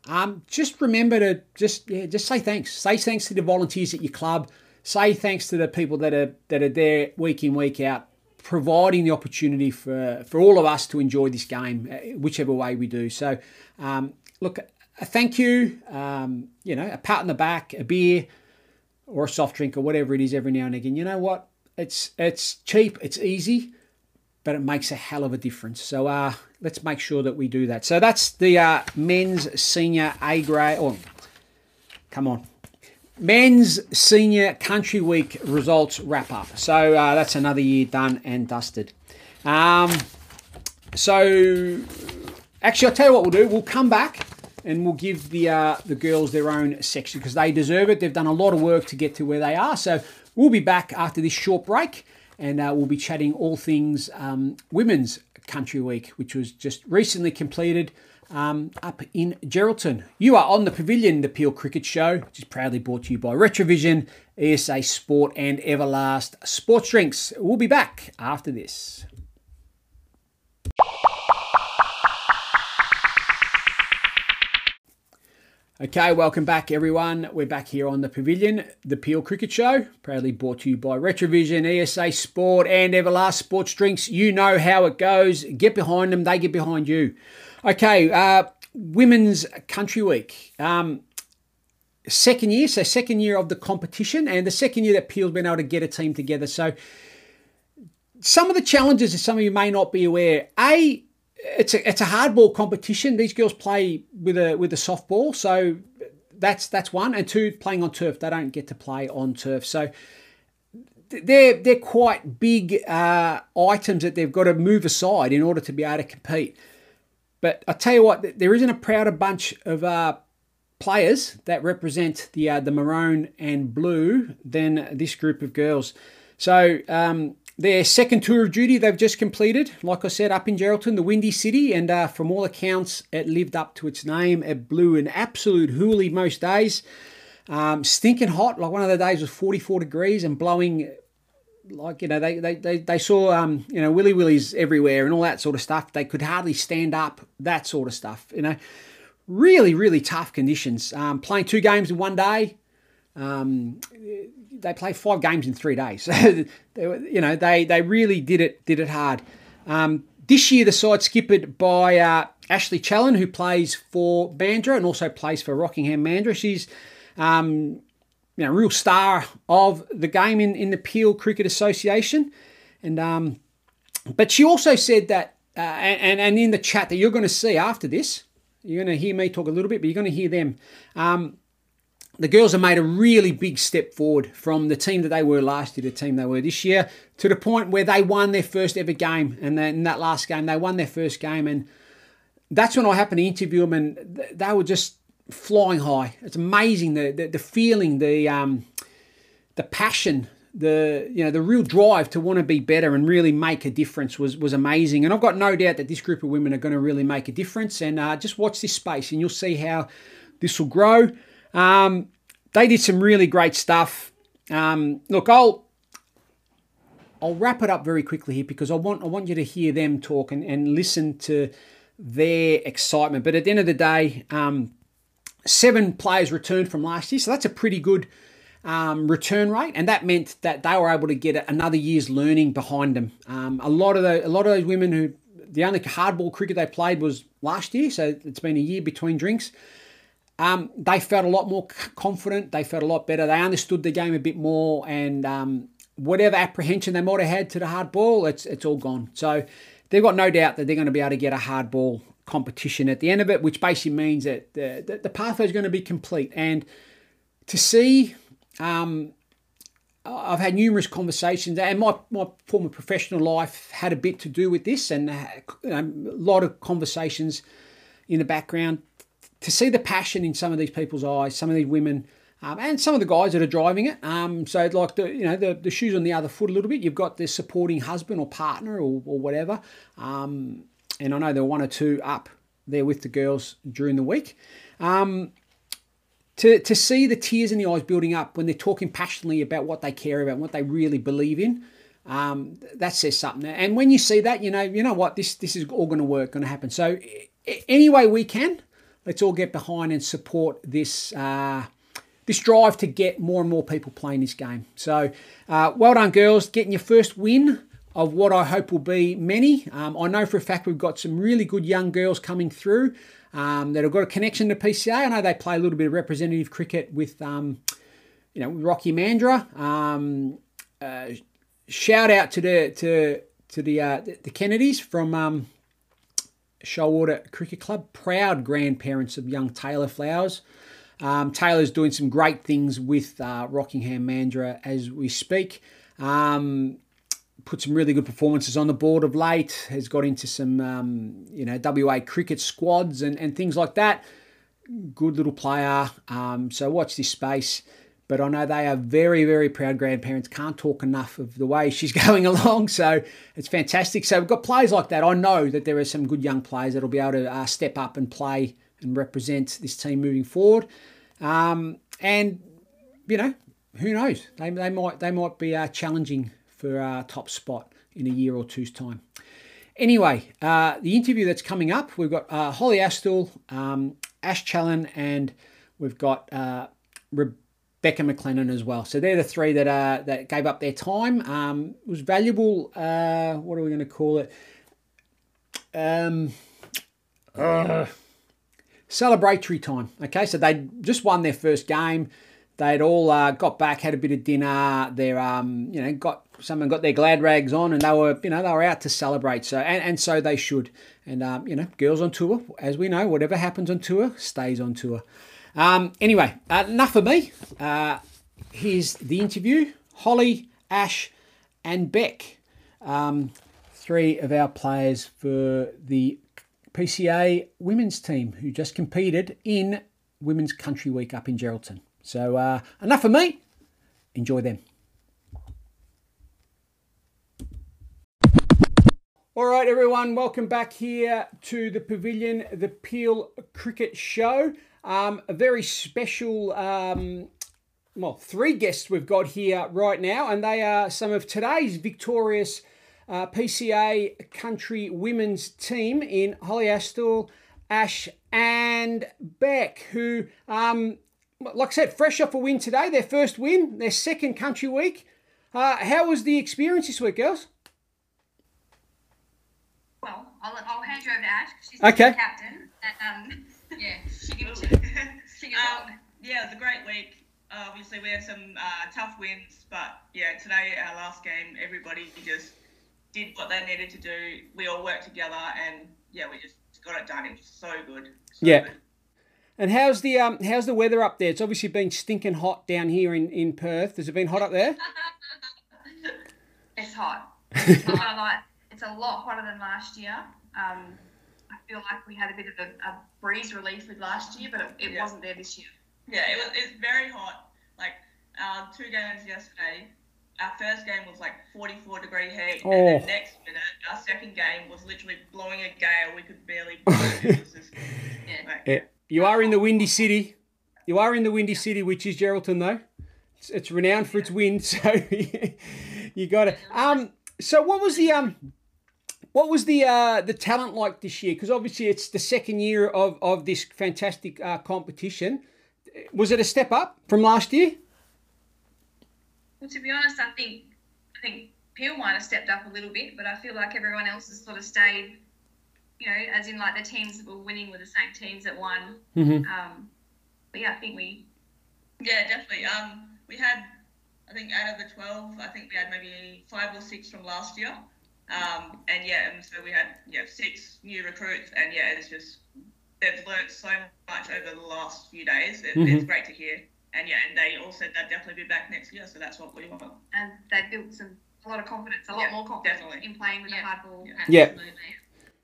Um, just remember to just yeah, just say thanks. Say thanks to the volunteers at your club. Say thanks to the people that are that are there week in week out providing the opportunity for, for all of us to enjoy this game, uh, whichever way we do. So, um, look, a thank you, um, you know, a pat on the back, a beer, or a soft drink, or whatever it is, every now and again. You know what? It's it's cheap, it's easy, but it makes a hell of a difference. So, uh, let's make sure that we do that. So that's the uh, men's senior A grade. Oh, come on, Men's Senior Country Week results wrap up. So uh, that's another year done and dusted. Um, so actually, I'll tell you what we'll do. We'll come back and we'll give the uh, the girls their own section because they deserve it. They've done a lot of work to get to where they are. So we'll be back after this short break and uh, we'll be chatting all things um, Women's Country Week, which was just recently completed um, up in Geraldton. You are on the Pavilion, the Peel Cricket Show, which is proudly brought to you by Retravision, ESA Sport, and Everlast Sports Drinks. We'll be back after this. Okay, welcome back, everyone. We're back here on the Pavilion, the Peel Cricket Show, proudly brought to you by Retravision, ESA Sport, and Everlast Sports Drinks. You know how it goes. Get behind them, they get behind you. Okay, uh, Women's Country Week. Um, second year, so second year of the competition, and the second year that Peel's been able to get a team together. So, some of the challenges that some of you may not be aware. A, it's a it's a hardball competition. These girls play with a with a softball, so that's that's one. And two, playing on turf, they don't get to play on turf. So they're they're quite big uh, items that they've got to move aside in order to be able to compete. But I tell you what, there isn't a prouder bunch of uh, players that represent the uh, the maroon and blue than this group of girls. So um, their second tour of duty they've just completed, like I said, up in Geraldton, the Windy City, and uh, from all accounts, it lived up to its name. It blew an absolute hoolie most days. Um, stinking hot, like one of the days was 44 degrees and blowing like you know they they, they, they saw um you know willy willies everywhere and all that sort of stuff. They could hardly stand up that sort of stuff you know. Really really tough conditions. Um, playing two games in one day um, they played five games in three days. So they you know they they really did it did it hard. Um, this year the side skippered by uh, Ashley Challen who plays for Mandurah and also plays for Rockingham Mandurah she's um, you know, real star of the game in, in the Peel Cricket Association. And um, but she also said that, uh, and, and in the chat that you're going to see after this, you're going to hear me talk a little bit, but you're going to hear them. Um, the girls have made a really big step forward from the team that they were last year to the team they were this year to the point where they won their first ever game. And then in that last game, they won their first game. And that's when I happened to interview them, and they were just flying high. It's amazing the the, the feeling, the um, the passion, the you know the real drive to want to be better and really make a difference was was amazing. And I've got no doubt that this group of women are going to really make a difference. And uh, just watch this space, and you'll see how this will grow. Um, they did some really great stuff. Um, look, I'll I'll wrap it up very quickly here because I want I want you to hear them talk and, and listen to their excitement. But at the end of the day, um, seven players returned from last year, so that's a pretty good um, return rate, and that meant that they were able to get another year's learning behind them. Um, a lot of the, a lot of those women who the only hardball cricket they played was last year, so it's been a year between drinks. Um, they felt a lot more confident. They felt a lot better. They understood the game a bit more, and um, whatever apprehension they might have had to the hard ball, it's it's all gone. So they've got no doubt that they're going to be able to get a hard ball competition at the end of it, which basically means that the, the, the pathway is going to be complete. And to see, um, I've had numerous conversations, and my, my former professional life had a bit to do with this, and uh, a lot of conversations in the background. To see the passion in some of these people's eyes, some of these women, um, and some of the guys that are driving it. Um, so like the you know the, the shoes on the other foot a little bit. You've got the supporting husband or partner or, or whatever. Um, and I know there were one or two up there with the girls during the week. Um, to, to see the tears in the eyes building up when they're talking passionately about what they care about, what they really believe in, um, that says something. And when you see that, you know, you know what, this this is all going to work, going to happen. So any way we can, let's all get behind and support this uh, this drive to get more and more people playing this game. So uh, well done, girls, getting your first win of what I hope will be many. Um, I know for a fact we've got some really good young girls coming through um, that have got a connection to PCA. I know they play a little bit of representative cricket with, um, you know, Rocky Mandurah. Um, uh, shout out to the to to the uh, the Kennedys from um, Shoalwater Cricket Club, proud grandparents of young Taylor Flowers. Um, Taylor's doing some great things with uh, Rockingham Mandurah as we speak. Um, put some really good performances on the board of late. Has got into some um, you know WA cricket squads and, and things like that. Good little player. Um, so watch this space. But I know they are very, very proud grandparents. Can't talk enough of the way she's going along. So it's fantastic. So we've got players like that. I know that there are some good young players that'll be able to uh, step up and play and represent this team moving forward. Um, and you know, who knows? They, they might they might be uh, challenging for our top spot in a year or two's time. Anyway, uh, the interview that's coming up, we've got uh, Hollie Astle, um, Ash Challen, and we've got uh, Rebecca McLennan as well. So they're the three that uh, that gave up their time. Um, it was valuable. Uh, what are we going to call it? Um, uh, celebratory time. Okay, so they just won their first game. They'd all uh, got back, had a bit of dinner. They're, um, you know, got someone got their glad rags on, and they were, you know, they were out to celebrate. So, and, and so they should. And um, you know, girls on tour, as we know, whatever happens on tour stays on tour. Um, anyway, uh, enough of me. Uh, here's the interview: Hollie, Ash, and Bec, um, three of our players for the PCA women's team who just competed in Women's Country Week up in Geraldton. So uh, enough of me. Enjoy them. All right, everyone, welcome back here to the Pavilion, the Peel Cricket Show. Um, a very special, um, well, three guests we've got here right now, and they are some of today's victorious uh, PCA country women's team in Hollie Astle, Ash, and Bec, who, um, like I said, fresh off a win today, their first win, their second country week. Uh, how was the experience this week, girls? Well, I'll, I'll hand you over to Ash 'cause she's Okay. the captain. And, um, yeah, she can, she, she can Um, yeah, it was a great week. Uh, obviously, we had some uh, tough wins, but yeah, today our last game, everybody just did what they needed to do. We all worked together, and yeah, we just got it done. It was so good. So Yeah. good. And how's the um, how's the weather up there? It's obviously been stinking hot down here in, in Perth. Has it been hot up there? it's hot. It's, hot, like, it's a lot hotter than last year. Um, I feel like we had a bit of a, a breeze relief with last year, but it, it Yeah. wasn't there this year. Yeah, it was. It's very hot. Like uh, two games yesterday. Our first game was like 44 degree heat, Oh. and then next minute, our second game was literally blowing a gale. We could barely. It just, Yeah. like, Yeah. You are in the windy city. You are in the windy city, which is Geraldton, though. It's, it's renowned for its wind, so you got it. Um, so what was the um, what was the uh, the talent like this year? Because obviously it's the second year of of this fantastic uh, competition. Was it a step up from last year? Well, to be honest, I think I think Peel might have stepped up a little bit, but I feel like everyone else has sort of stayed, you know, as in like the teams that were winning were the same teams that won. Mm-hmm. Um, but yeah, I think we Yeah, definitely. Um, we had, I think, out of the twelve, I think we had maybe five or six from last year. Um, and yeah, and so we had yeah six new recruits, and yeah, it's just they've learned so much over the last few days. It, Mhm. It's great to hear. And yeah, and they all said they'd definitely be back next year, so that's what we want. and they built some a lot of confidence, a lot Yeah, more confidence definitely. in playing with Yeah. the hard ball. Yeah. Yeah. Absolutely.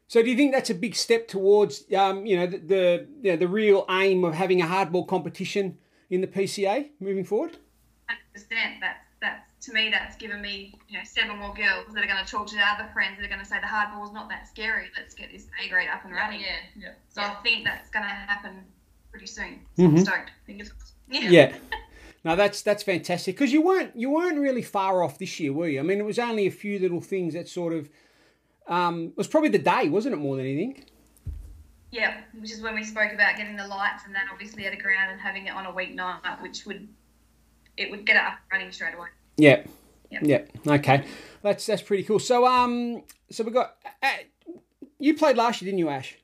So do you think that's a big step towards um, you know the the, you know, the real aim of having a hardball competition in the PCA moving forward? Hundred percent. That's that's to me. That's given me you know seven more girls that are going to talk to their other friends that are going to say the hard ball's not that scary. Let's get this A grade up and running. Yeah, yeah. So I think that's going to happen pretty soon. Mhm. I'm stoked. Fingers crossed. Yeah. Yeah. Now that's that's fantastic because you weren't you weren't really far off this year, were you? I mean, it was only a few little things that sort of um, it was probably the day, wasn't it, more than anything? Yeah, which is when we spoke about getting the lights and then obviously at a ground and having it on a weeknight, which would it would get it up and running straight away. Yeah. Yep. Yeah. Okay. That's that's pretty cool. So um, so we got uh, you played last year, didn't you, Ash?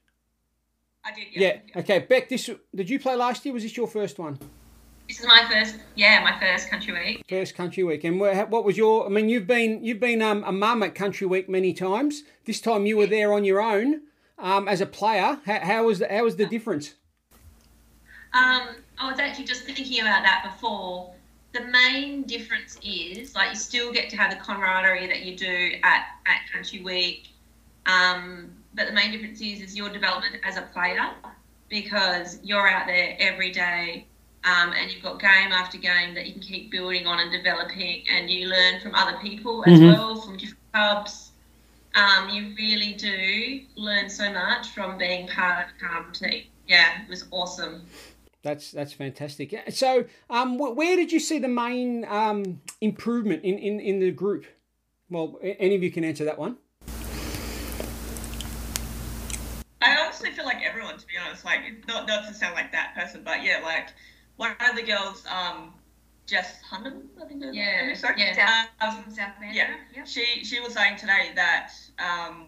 I did. Yeah. Yeah. Okay. Bec, this did you play last year? Was this your first one? This is my first, yeah, my first country week. First country week, and wha- what was your? I mean, you've been you've been um, a mum at country week many times. This time you were there on your own um, as a player. How, how was the, how was the difference? Um, I was actually just thinking about that before. The main difference is like you still get to have the camaraderie that you do at, at country week, um, but the main difference is is your development as a player because you're out there every day. Um, and you've got game after game that you can keep building on and developing, and you learn from other people as Mhm. well, from different clubs. Um, you really do learn so much from being part of the team. Yeah, it was awesome. That's that's fantastic. So, um, where did you see the main um, improvement in, in, in the group? Well, any of you can answer that one. I honestly feel like everyone, to be honest, like not not to sound like that person, but yeah, like one of the girls, um, Jess Hunden, I think. Yeah, is, sorry. yeah. Um, From South Mandurah. yeah. Yep. She she was saying today that um,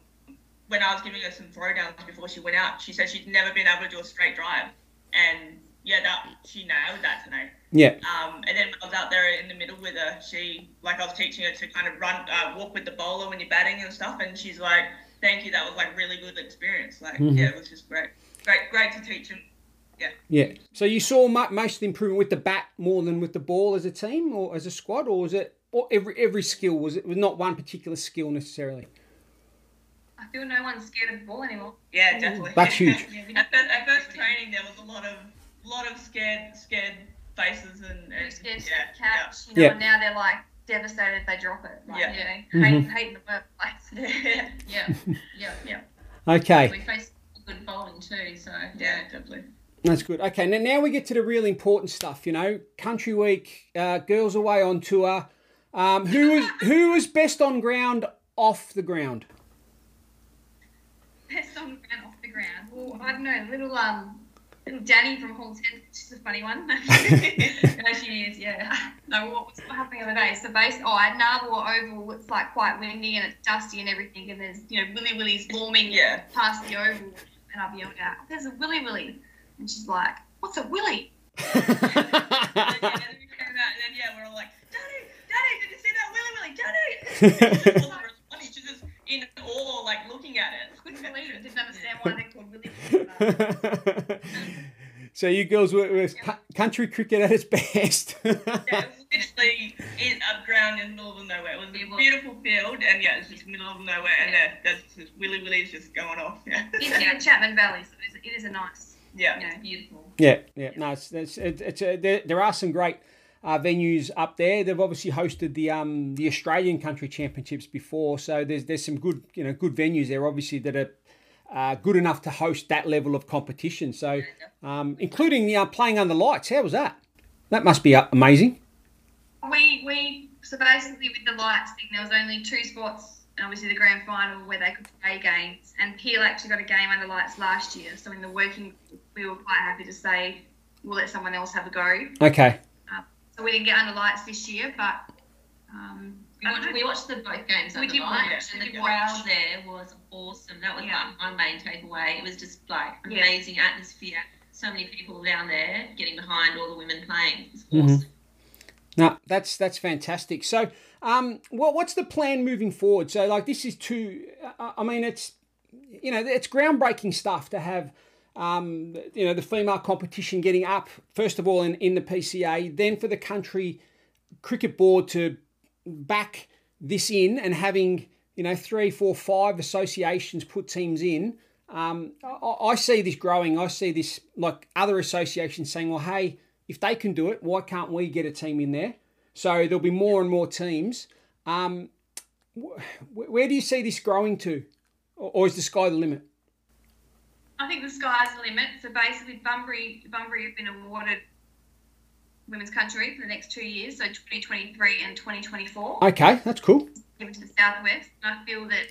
when I was giving her some throwdowns before she went out, she said she'd never been able to do a straight drive, and yeah, that she nailed that today. Yeah. Um, and then I was out there in the middle with her, she like I was teaching her to kind of run, uh, walk with the bowler when you're batting and stuff, and she's like, "Thank you, that was like really good experience." Like, Mhm. yeah, it was just great, great, great to teach him. Yeah. Yeah. So you saw most of the improvement with the bat more than with the ball as a team or as a squad, or was it or every every skill? Was it was not one particular skill necessarily? I feel no one's scared of the ball anymore. Yeah, definitely. That's huge. At first, at first training, there was a lot of lot of scared, scared faces and, and Scared to yeah, catch, you know, Yeah. and now they're like devastated if they drop it. Like, Yeah. you know, Mhm. hate, hating the workplace. yeah, Yeah, yeah, yeah. Okay, We face good bowling too, so yeah, definitely. that's good. Okay, now, now we get to the real important stuff. You know, Country Week, uh, girls away on tour. Um, who was who was best on ground, off the ground? Best on ground, off the ground. Well, I don't know, little um, little Danny from Head. She's a funny one. no, she is. Yeah. No, what was happening the other day? So base. Oh, at Narwhal Oval, it's like quite windy and it's dusty and everything, and there's you know Willy Willy's warming Yeah. past the oval, and I've yelled out, "There's a Willy Willy," and she's like, "What's a Willy?" And then, yeah, and then we came out, and then yeah, we're all like, Daddy, Daddy, did you see that Willy Willy, Daddy? She She's just in awe, like looking at it. Couldn't believe it. Didn't understand why they're called Willy Willy. so you girls were, were cu- country cricket at its best. Yeah, it was literally in a ground in the middle of nowhere. It was a beautiful field, and yeah, it's just middle of nowhere, and uh, that's just Willy Willy's just going off. Yeah, It's in Chapman Valley, so it is, it is a nice, yeah. you know, beautiful. Yeah, yeah. No, it's, it's, it, it's uh there, there are some great uh, venues up there. They've obviously hosted the um the Australian Country Championships before, so there's there's some good you know good venues there. Obviously that are uh, good enough to host that level of competition. So, um, including the uh, playing under lights. How was that? That must be uh, amazing. we we so basically with the lights thing, there was only two spots, and obviously the grand final where they could play games. And Peel actually got a game under lights last year, so in the working, we were quite happy to say we'll let someone else have a go. Okay. So we didn't get under lights this year, but um, We watched, we watched the both games We on the did live, watch, and we the did crowd watch. there was awesome. That was Yeah. my, my main takeaway. It was just like Yeah. amazing atmosphere. So many people down there getting behind all the women playing. It was Mhm. awesome. No, that's that's fantastic. So, um, what what's the plan moving forward? So, like, this is too. I I mean, it's you know, it's groundbreaking stuff to have. Um, you know, the female competition getting up first of all in, in the PCA, then for the country cricket board to back this in and having you know three, four, five associations put teams in. Um, I, I see this growing. I see this like other associations saying, "Well, hey, if they can do it, why can't we get a team in there?" So there'll be more and more teams. Um, wh- where do you see this growing to, or, or is the sky the limit? I think the sky's the limit. So basically, Bunbury, Bunbury have been awarded Women's Country for the next two years, so 2023 and 2024, Okay, that's cool. given to the Southwest. And I feel that,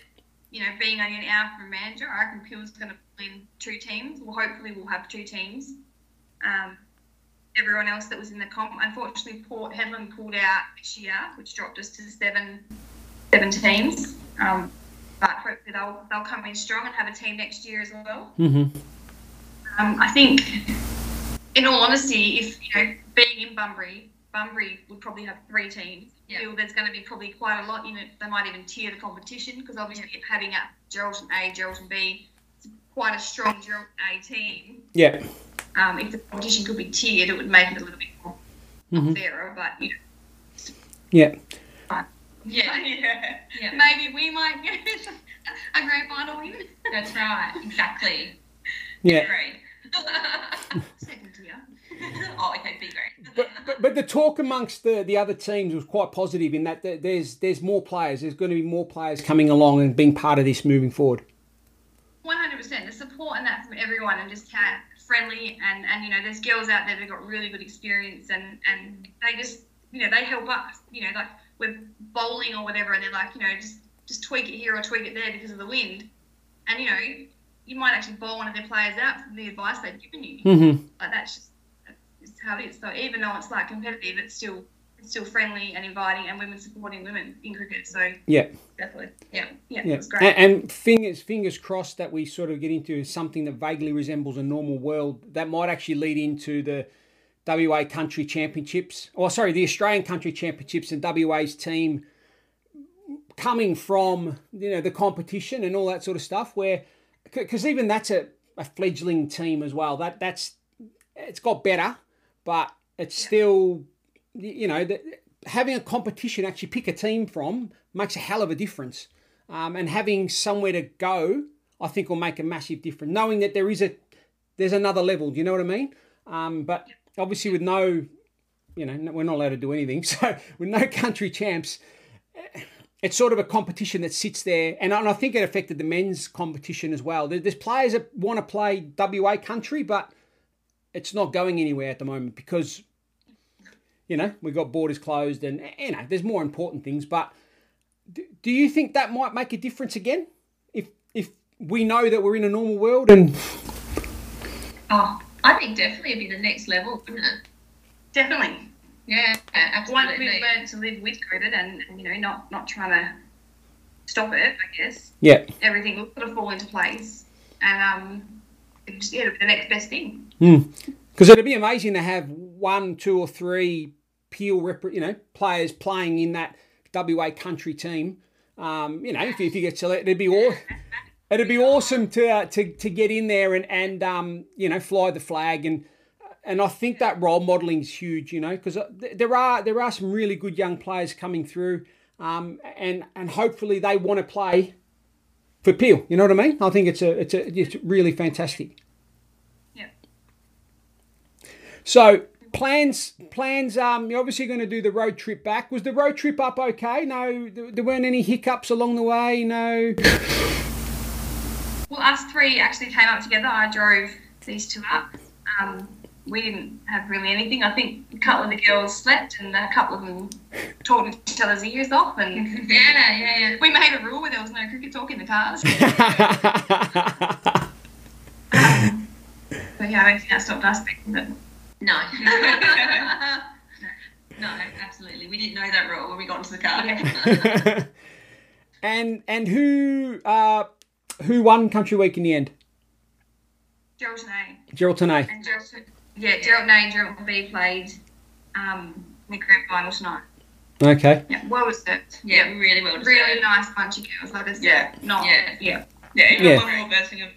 you know, being only an hour from Mandurah, I reckon Peel's going to win two teams. Well, hopefully, we'll have two teams. Um, everyone else that was in the comp, unfortunately, Port Hedland pulled out this year, which dropped us to seven, seven teams. Um, but hopefully, they'll they'll come in strong and have a team next year as well. Mm-hmm. Um, I think, in all honesty, if you know, being in Bunbury, Bunbury would probably have three teams. Yeah. Feel there's going to be probably quite a lot. You know, they might even tier the competition because obviously having a Geraldton A, Geraldton B, it's quite a strong Geraldton A team. Yeah. Um, if the competition could be tiered, it would make it a little bit more Mhm. fairer. But you know, Yeah. Yeah, yeah. yeah. maybe we might get a grand final win. That's right. Exactly. Yeah. Great. Oh, okay, be great. But, but, but the talk amongst the, the other teams was quite positive in that there's there's more players. There's going to be more players coming along and being part of this moving forward. One hundred percent. The support and that from everyone, and just how friendly and and you know, there's girls out there that have got really good experience, and and they just you know they help us. You know, like we're bowling or whatever, and they're like, you know, just just tweak it here or tweak it there because of the wind, and you know, you might actually bowl one of their players out from the advice they've given you. Mm-hmm. Like that's just that's how it is. So even though it's like competitive, it's still it's still friendly and inviting, and women supporting women in cricket. So Yeah. definitely, Yeah. yeah, Yeah. it's great. And, and fingers fingers crossed that we sort of get into something that vaguely resembles a normal world that might actually lead into the WA Country Championships. Or sorry, the Australian Country Championships and WA's team coming from you know the competition and all that sort of stuff. Where because even that's a, a fledgling team as well. That that's it's got better, but it's still you know the, having a competition actually pick a team from makes a hell of a difference. Um, and having somewhere to go, I think will make a massive difference. Knowing that there is a there's another level. Do you know what I mean? Um, but obviously, with no, you know, we're not allowed to do anything. So with no country champs, eh, it's sort of a competition that sits there, and I, and I think it affected the men's competition as well. There- There's players that want to play WA country, but it's not going anywhere at the moment because you know we've got borders closed, and you know there's more important things. But do, do you think that might make a difference again if if we know that we're in a normal world and Oh, I think definitely it'd be the next level, wouldn't it? Definitely. Yeah, absolutely Once absolutely. we've learned to live with COVID and, and, you know, not, not trying to stop it, I guess, yeah everything will sort of fall into place. And um, it just, yeah, it'll be the next best thing. Because it'd be amazing to have one, two, or three Peel, rep- you know, players playing in that WA country team. Um, you know, if, if you get selected, it'd be aw- it'd be awesome to uh, to to get in there and and um, you know fly the flag and and I think that role modelling is huge. You know, because there are there are some really good young players coming through, um, and and hopefully they want to play for Peel. You know what I mean? I think it's a it's a it's really fantastic. Yeah. So plans plans um you're obviously going to do the road trip back was the road trip up okay no there, there weren't any hiccups along the way no Well, us three actually came up together. I drove these two up. Um, we didn't have really anything. I think a couple of the girls slept and a couple of them talked each other's ears off. And Yeah, yeah, yeah. we made a rule where there was no cricket talk in the cars. But yeah, I don't think that stopped us speaking. But No. no, absolutely. We didn't know that rule when we got into the car. and and who uh who won country week in the end Gerald Nay geraldton a and Gerald, yeah, Gerald Nay and Gerald B played um, in the grand final tonight. okay Yeah, well researched. yeah, really well. Really nice bunch of girls. Like I said, Yeah. not Yeah. yeah. Yeah, even Yeah. when we were versing of.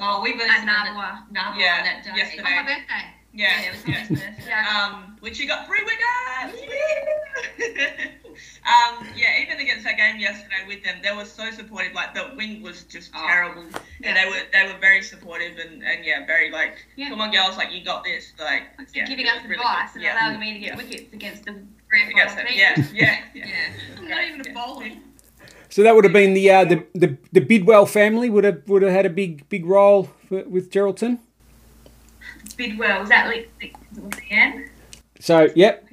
Oh, we were At Nabawa. Nabawa Yeah, that day. yesterday. On my birthday. Yeah, Yeah, it was yeah. Yeah. Um, which you got three wickets. um, yeah, even against that game yesterday with them, they were so supportive. Like the wind was just Oh. terrible, and they were they were very supportive and, and yeah, very like, Yeah. come on, girls, like you got this. Like, Like, yeah, giving it us was really advice good. and yeah. allowing me to get wickets against the grand Against final them. team. Yeah, yeah, yeah. Yeah. Not even a bowling. so that would have been the uh the, the the bidwell family would have would have had a big big role for, with geraldton Bidwell, was that Le- Le- was Leanne? so yep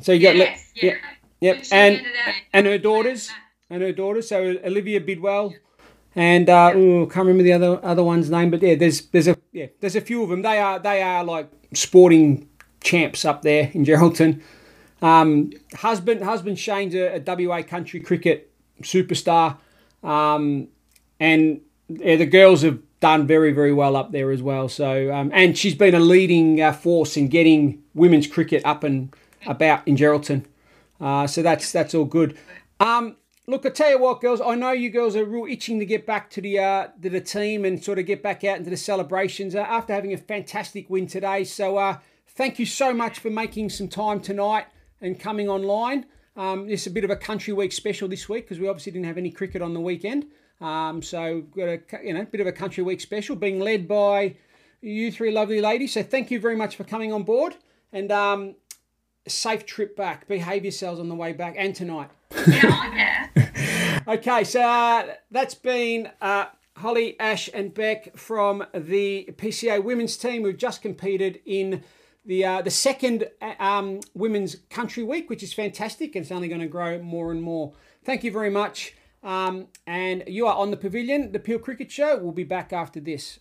so you got Le- Yeah. yep yep and and her daughters and her daughters. So Olivia Bidwell, and uh, ooh, can't remember the other other one's name, but yeah, there's there's a yeah there's a few of them. They are they are like sporting champs up there in Geraldton. Um, husband husband Shane's a, a WA country cricket superstar, um, and yeah, the girls have done very very well up there as well. So um, and she's been a leading uh, force in getting women's cricket up and about in Geraldton. Uh, so that's that's all good. Um, look, I tell you what, girls. I know you girls are real itching to get back to the uh, to the team and sort of get back out into the celebrations uh, after having a fantastic win today. So uh, thank you so much for making some time tonight and coming online. Um, is a bit of a country week special this week because we obviously didn't have any cricket on the weekend. Um, so we've got a you know bit of a country week special being led by you three lovely ladies. So thank you very much for coming on board and um, safe trip back. Behave yourselves on the way back and tonight. Yeah, yeah. Okay, so uh, that's been uh, Hollie, Ash, and Bec from the PCA women's team who've just competed in the uh, the second uh, um, women's country week, which is fantastic and it's only going to grow more and more. Thank you very much. Um, and you are on the pavilion, the Peel Cricket Show. We'll be back after this.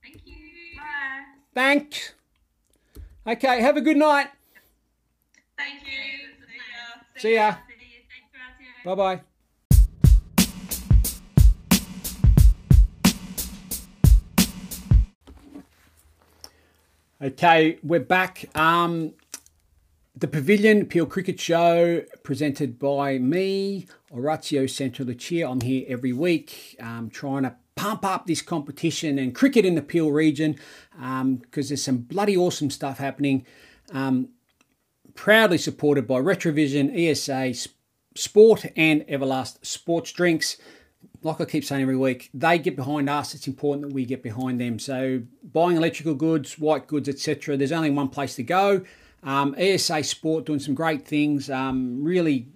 Thank you. Bye. Thanks. Okay, have a good night. Thank you. See ya. See ya. Thanks, Orazio. Bye bye. Okay, we're back. Um, the Pavilion Peel Cricket Show, presented by me, Orazio Santalucia. I'm here every week, um, trying to pump up this competition and cricket in the Peel region because there's some bloody awesome stuff happening. Um, proudly supported by Retravision, ESA, Sport, and Everlast Sports Drinks. like I keep saying every week, they get behind us. It's important that we get behind them. So buying electrical goods, white goods, etc. There's only one place to go. Um, ESA Sport doing some great things, um, really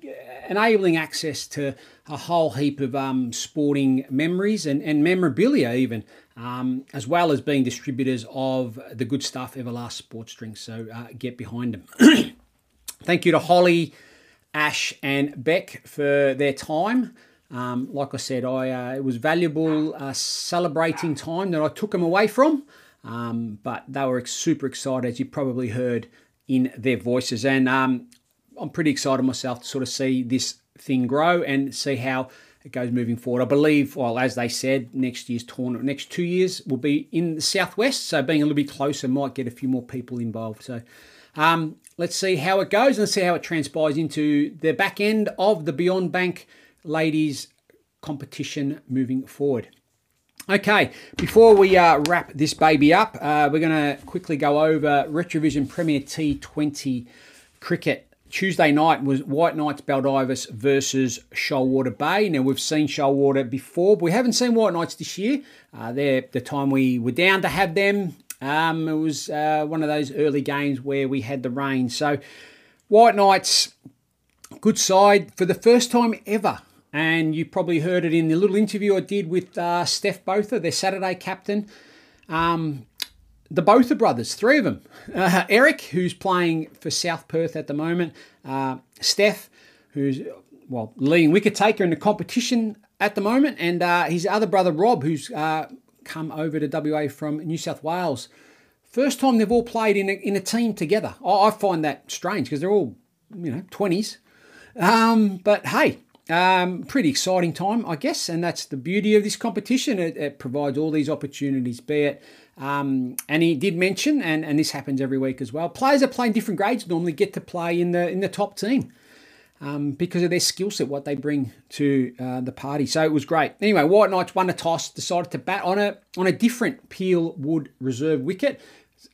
enabling access to a whole heap of um, sporting memories and, and memorabilia, even, um, as well as being distributors of the good stuff, Everlast Sports Drinks. So uh, get behind them. Thank you to Hollie, Ash, and Bec for their time. Um, like I said, I uh, it was valuable uh, celebrating time that I took them away from, um, but they were super excited, as you probably heard in their voices. And um, I'm pretty excited myself to sort of see this thing grow and see how it goes moving forward. I believe, well, as they said, next year's tournament, next two years will be in the southwest, so being a little bit closer might get a few more people involved. So um, let's see how it goes and see how it transpires into the back end of the Beyond Bank ladies competition moving forward. Okay, before we uh, wrap this baby up, uh, we're going to quickly go over Retravision Premier T20 cricket. Tuesday night was White Knights Baldivis versus Shoalwater Bay. Now, we've seen Shoalwater before, but we haven't seen White Knights this year. Uh, they're the time we were down to have them. Um, it was uh, one of those early games where we had the rain. So, White Knights, good side for the first time ever and you probably heard it in the little interview I did with uh, Steph Botha, their Saturday captain. Um, the Botha brothers, three of them. Uh, Eric, who's playing for South Perth at the moment. Uh, Steph, who's well leading wicket taker in the competition at the moment, and uh, his other brother Rob, who's uh, come over to WA from New South Wales. First time they've all played in a, in a team together. I, I find that strange because they're all you know twenties. Um, but hey, um, pretty exciting time, I guess, and that's the beauty of this competition. It, it provides all these opportunities, be it. Um, and he did mention, and, and this happens every week as well. Players that play in different grades normally get to play in the in the top team um, because of their skill set, what they bring to uh, the party. So it was great. Anyway, White Knights won a toss, decided to bat on a on a different Peel Wood reserve wicket.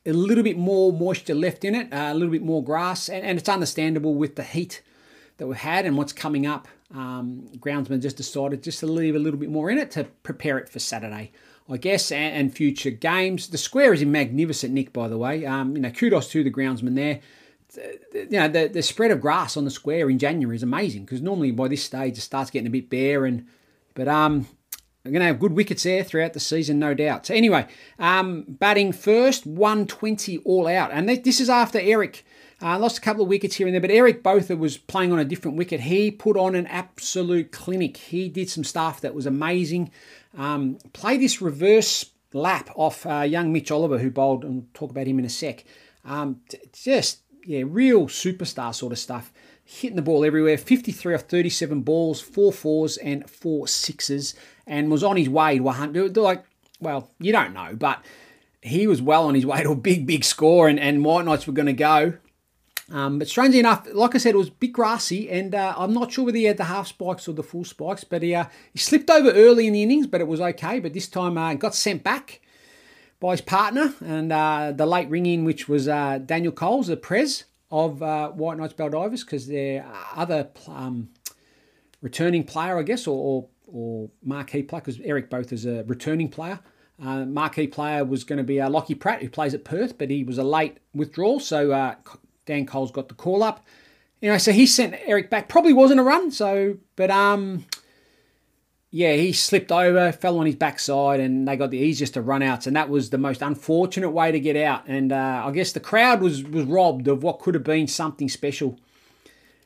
A little bit more moisture left in it, uh, a little bit more grass, and, and it's understandable with the heat that we've had and what's coming up um, groundsman just decided just to leave a little bit more in it to prepare it for Saturday, I guess, and, and future games. The square is in magnificent nick, by the way. Um, you know, kudos to the groundsman there. You know, the, the spread of grass on the square in January is amazing because normally by this stage it starts getting a bit bare and, but um, we're going to have good wickets there throughout the season, no doubt. So anyway, um, batting first, 120 all out, and this is after Eric uh, lost a couple of wickets here and there, but Eric Botha was playing on a different wicket. He put on an absolute clinic. He did some stuff that was amazing. Um, play this reverse lap off uh, young Mitch Oliver, who bowled, and we'll talk about him in a sec. Um, just, yeah, real superstar sort of stuff. Hitting the ball everywhere. 53 off 37 balls, four fours and four sixes, and was on his way to 100. Like, well, you don't know, but he was well on his way to a big, big score, and, and White Knights were going to go. Um, but strangely enough, like I said, it was a bit grassy, and uh, I'm not sure whether he had the half spikes or the full spikes, but he, uh, he slipped over early in the innings, but it was okay. But this time uh, got sent back by his partner, and uh, the late ring in, which was uh, Daniel Coles, the Prez of uh, White Knights Baldivis, because their other um, returning player, I guess, or, or, or marquee player, because Eric Botha is a returning player. Uh, marquee player was going to be uh, Lockie Pratt, who plays at Perth, but he was a late withdrawal, so uh, Dan Coles got the call up. You know, so he sent Eric back. Probably wasn't a run, so but um yeah, he slipped over, fell on his backside, and they got the easiest of run outs, and that was the most unfortunate way to get out. And uh, I guess the crowd was was robbed of what could have been something special.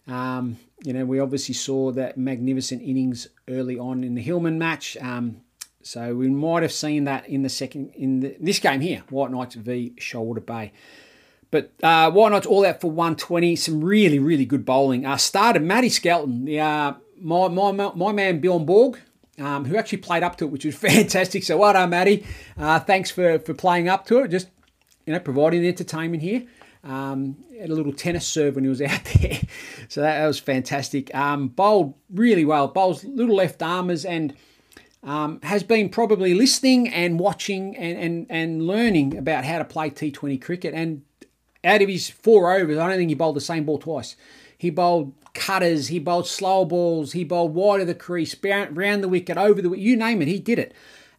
Um, you know, we obviously saw that magnificent innings early on in the Hillman match. Um, so we might have seen that in the second in the, this game here, White Knights v Shoalwater Bay. But uh, White Knights all out for 120. Some really, really good bowling. Uh, started Matty Skelton, the, uh, my, my, my man Bjorn Borg, um, who actually played up to it, which was fantastic. So well done, Matty. Uh, thanks for, for playing up to it. Just, you know, providing the entertainment here. Um, had a little tennis serve when he was out there. so that, that was fantastic. Um, bowled really well. Bowls little left armers and um, has been probably listening and watching and, and, and learning about how to play T20 cricket and out of his four overs, I don't think he bowled the same ball twice. He bowled cutters, he bowled slow balls, he bowled wide of the crease, round the wicket, over the wicket, you name it, he did it.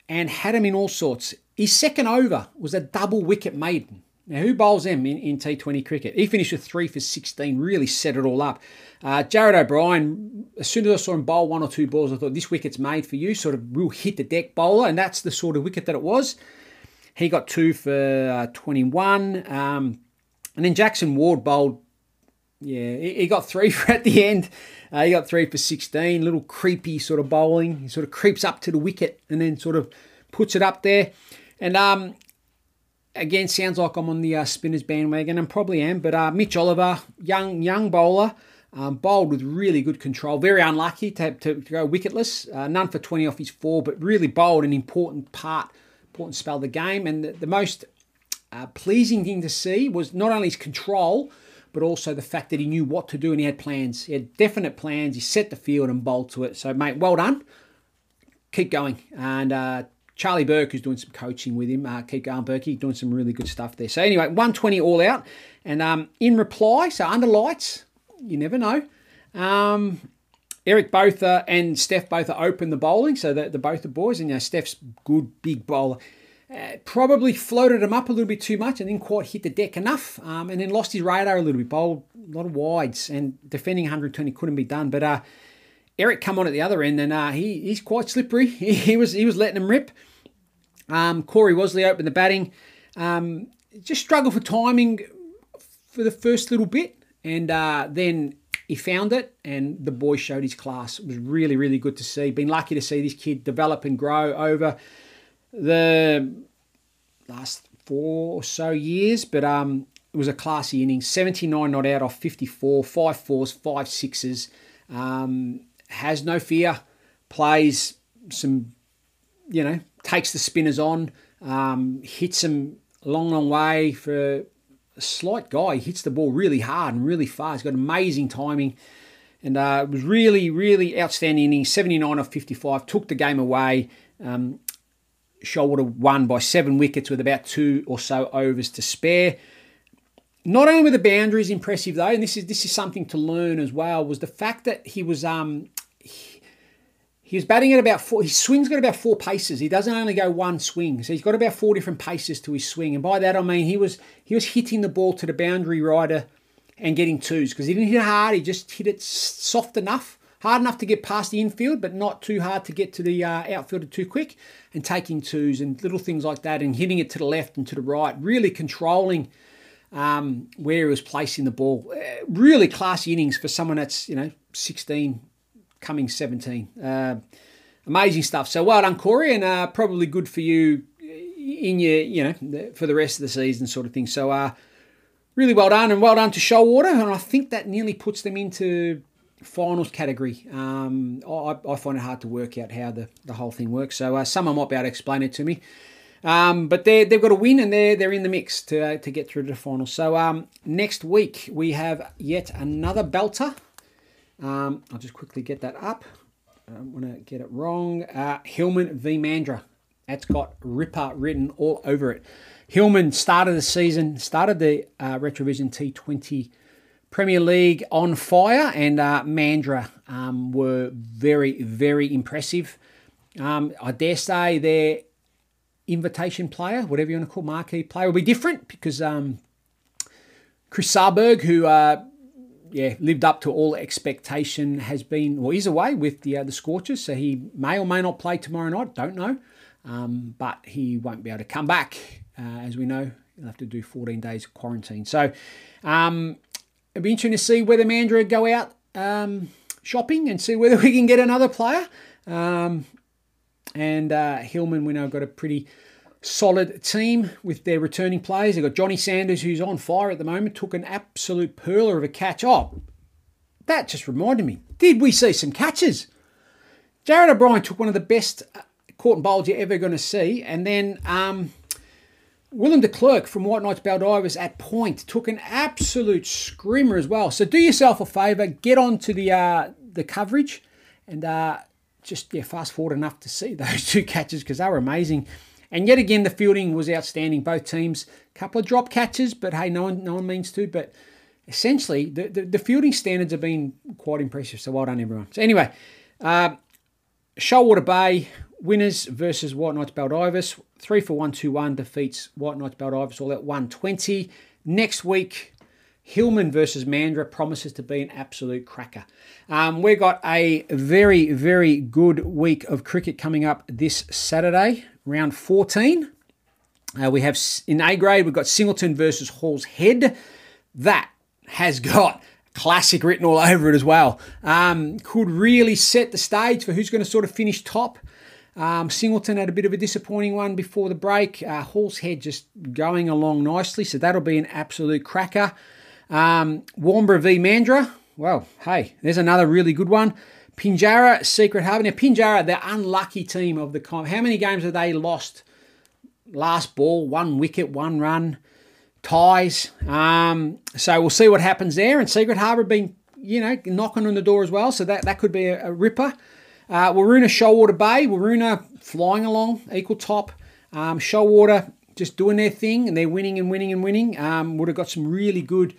And had him in all sorts. His second over was a double wicket maiden. Now, who bowls them in, in T20 cricket? He finished with three for 16, really set it all up. Uh, Jarrod O'Brien, as soon as I saw him bowl one or two balls, I thought this wicket's made for you, sort of real hit the deck bowler, and that's the sort of wicket that it was. He got two for uh, 21. Um, and then Jackson Ward bowled, yeah, he, got three for at the end. Uh, he got three for 16, little creepy sort of bowling. He sort of creeps up to the wicket and then sort of puts it up there. And um, again, sounds like I'm on the uh, spinners bandwagon, and probably am. But uh, Mitch Oliver, young young bowler, um, bowled with really good control. Very unlucky to, to, to go wicketless. Uh, none for 20 off his four, but really bowled an important part, important spell of the game. And the, the most uh, pleasing thing to see was not only his control, but also the fact that he knew what to do and he had plans. He had definite plans. He set the field and bowled to it. So, mate, well done. Keep going. And uh, Charlie Burke, who's doing some coaching with him, uh, keep going, Berkey, doing some really good stuff there. So anyway, 120 all out. And um, in reply, so under lights, you never know. Um, Eric Botha and Steph Botha opened the bowling, so the, the both the boys, and you know, Steph's good big bowler. Uh, probably floated him up a little bit too much and didn't quite hit the deck enough, um, and then lost his radar a little bit. Bowled a lot of wides and defending 120 couldn't be done. But uh, Eric come on at the other end, and uh, he, he's quite slippery. He, he was he was letting him rip. Um, Corey Wosley opened the batting. Um, just struggled for timing for the first little bit, and uh, then he found it, and the boy showed his class. It was really, really good to see. Been lucky to see this kid develop and grow over the last four or so years, but um, it was a classy inning. 79 not out off 54, five fours, five sixes. Um, has no fear, plays some, you know, takes the spinners on, um, hits them long, long way for a slight guy. He hits the ball really hard and really far. He's got amazing timing. And uh, it was really, really outstanding inning. 79 of 55, took the game away. Um, Shoalwater won by seven wickets with about two or so overs to spare. Not only were the boundaries impressive though, and this is this is something to learn as well, was the fact that he was um, he was batting at about four. His swing's got about four paces. He doesn't only go one swing, so he's got about four different paces to his swing. And by that I mean he was he was hitting the ball to the boundary rider and getting twos because he didn't hit it hard. He just hit it soft enough, hard enough to get past the infield, but not too hard to get to the uh, outfielder too quick. And taking twos and little things like that, and hitting it to the left and to the right, really controlling. Um, where he was placing the ball. Uh, really classy innings for someone that's, you know, 16, coming 17. Uh, amazing stuff. So well done, Corey, and uh, probably good for you in your, you know, for the rest of the season, sort of thing. So uh, really well done, and well done to Shoalwater, and I think that nearly puts them into finals category. Um, I, I, find it hard to work out how the, the whole thing works. So uh, someone might be able to explain it to me. Um, but they they've got a win and they're they're in the mix to uh, to get through to the final. So um, next week we have yet another belter. Um, I'll just quickly get that up. I don't want to get it wrong. Uh, Hillman v Mandurah. That's got Ripper written all over it. Hillman started the season, started the uh, Retravision T20 Premier League on fire, and uh, Mandurah um, were very, very impressive. Um, I dare say their invitation player, whatever you want to call marquee player, will be different because um, Chris Sarberg, who uh, yeah, lived up to all expectation. Has been or is away with the uh, the Scorchers, so he may or may not play tomorrow night. Don't know, um, but he won't be able to come back. Uh, as we know, he'll have to do 14 days quarantine. So um, it'll be interesting to see whether Mandurah go out um, shopping and see whether we can get another player. Um, and uh, Hillman, we know, got a pretty solid team with their returning players. They've got Johnny Sanders, who's on fire at the moment, took an absolute perler of a catch. Oh, that just reminded me. Did we see some catches? Jared O'Brien took one of the best uh, caught and bowls you're ever going to see. And then um, Willem de Klerk from White Knights Baldivis at point took an absolute screamer as well. So do yourself a favour, get on to the, uh, the coverage and uh, just yeah, fast forward enough to see those two catches because they were amazing. And yet again, the fielding was outstanding. Both teams, a couple of drop catches, but hey, no one, no one means to. But essentially, the, the, the fielding standards have been quite impressive. So well done, everyone. So anyway, uh, Shoalwater Bay winners versus White Knights Baldivis. Three for one, two one defeats White Knights Baldivis all at 120. Next week, Hillman versus Mandurah promises to be an absolute cracker. Um, we've got a very, very good week of cricket coming up this Saturday, round 14. Uh, we have in A grade, we've got Singleton versus Hall's Head. That has got classic written all over it as well. Um, could really set the stage for who's going to sort of finish top. Um, Singleton had a bit of a disappointing one before the break. Uh, Hall's Head just going along nicely, so that'll be an absolute cracker. Um, Warnbro v Mandurah. Well, hey, there's another really good one. Pinjarra, Secret Harbour. Now, Pinjarra, the unlucky team of the comp. How many games have they lost? Last ball, one wicket, one run, ties. Um, so we'll see what happens there. And Secret Harbour been, you know, knocking on the door as well. So that, that could be a, a ripper. Uh, Waroona Shoalwater Bay. Waroona flying along, equal top. Um, Shoalwater just doing their thing and they're winning and winning and winning. Um, would have got some really good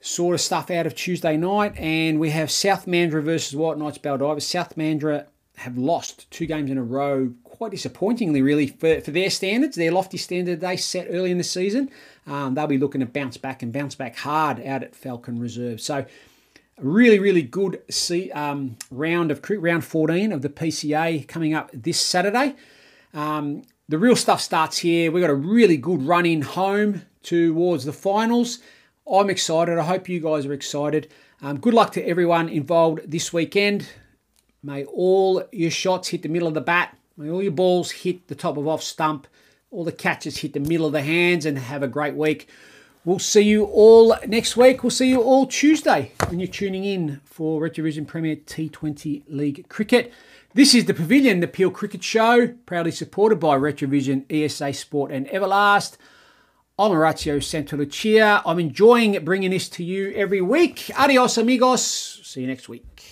sort of stuff out of Tuesday night. And we have South Mandurah versus White Knights Baldivis. South Mandurah have lost two games in a row, quite disappointingly, really, for, for their standards, their lofty standard they set early in the season. Um, they'll be looking to bounce back and bounce back hard out at Falcon Reserve. So, really, really good see, um, round of round 14 of the PCA coming up this Saturday. Um, the real stuff starts here. We've got a really good run in home towards the finals. I'm excited. I hope you guys are excited. Um, good luck to everyone involved this weekend. May all your shots hit the middle of the bat. May all your balls hit the top of off stump. All the catches hit the middle of the hands and have a great week. We'll see you all next week. We'll see you all Tuesday when you're tuning in for Retravision Premier T20 League Cricket. This is the Pavilion, the Peel Cricket Show, proudly supported by Retravision, ESA Sport, and Everlast. I'm Orazio Santalucia. I'm enjoying bringing this to you every week. Adios, amigos. See you next week.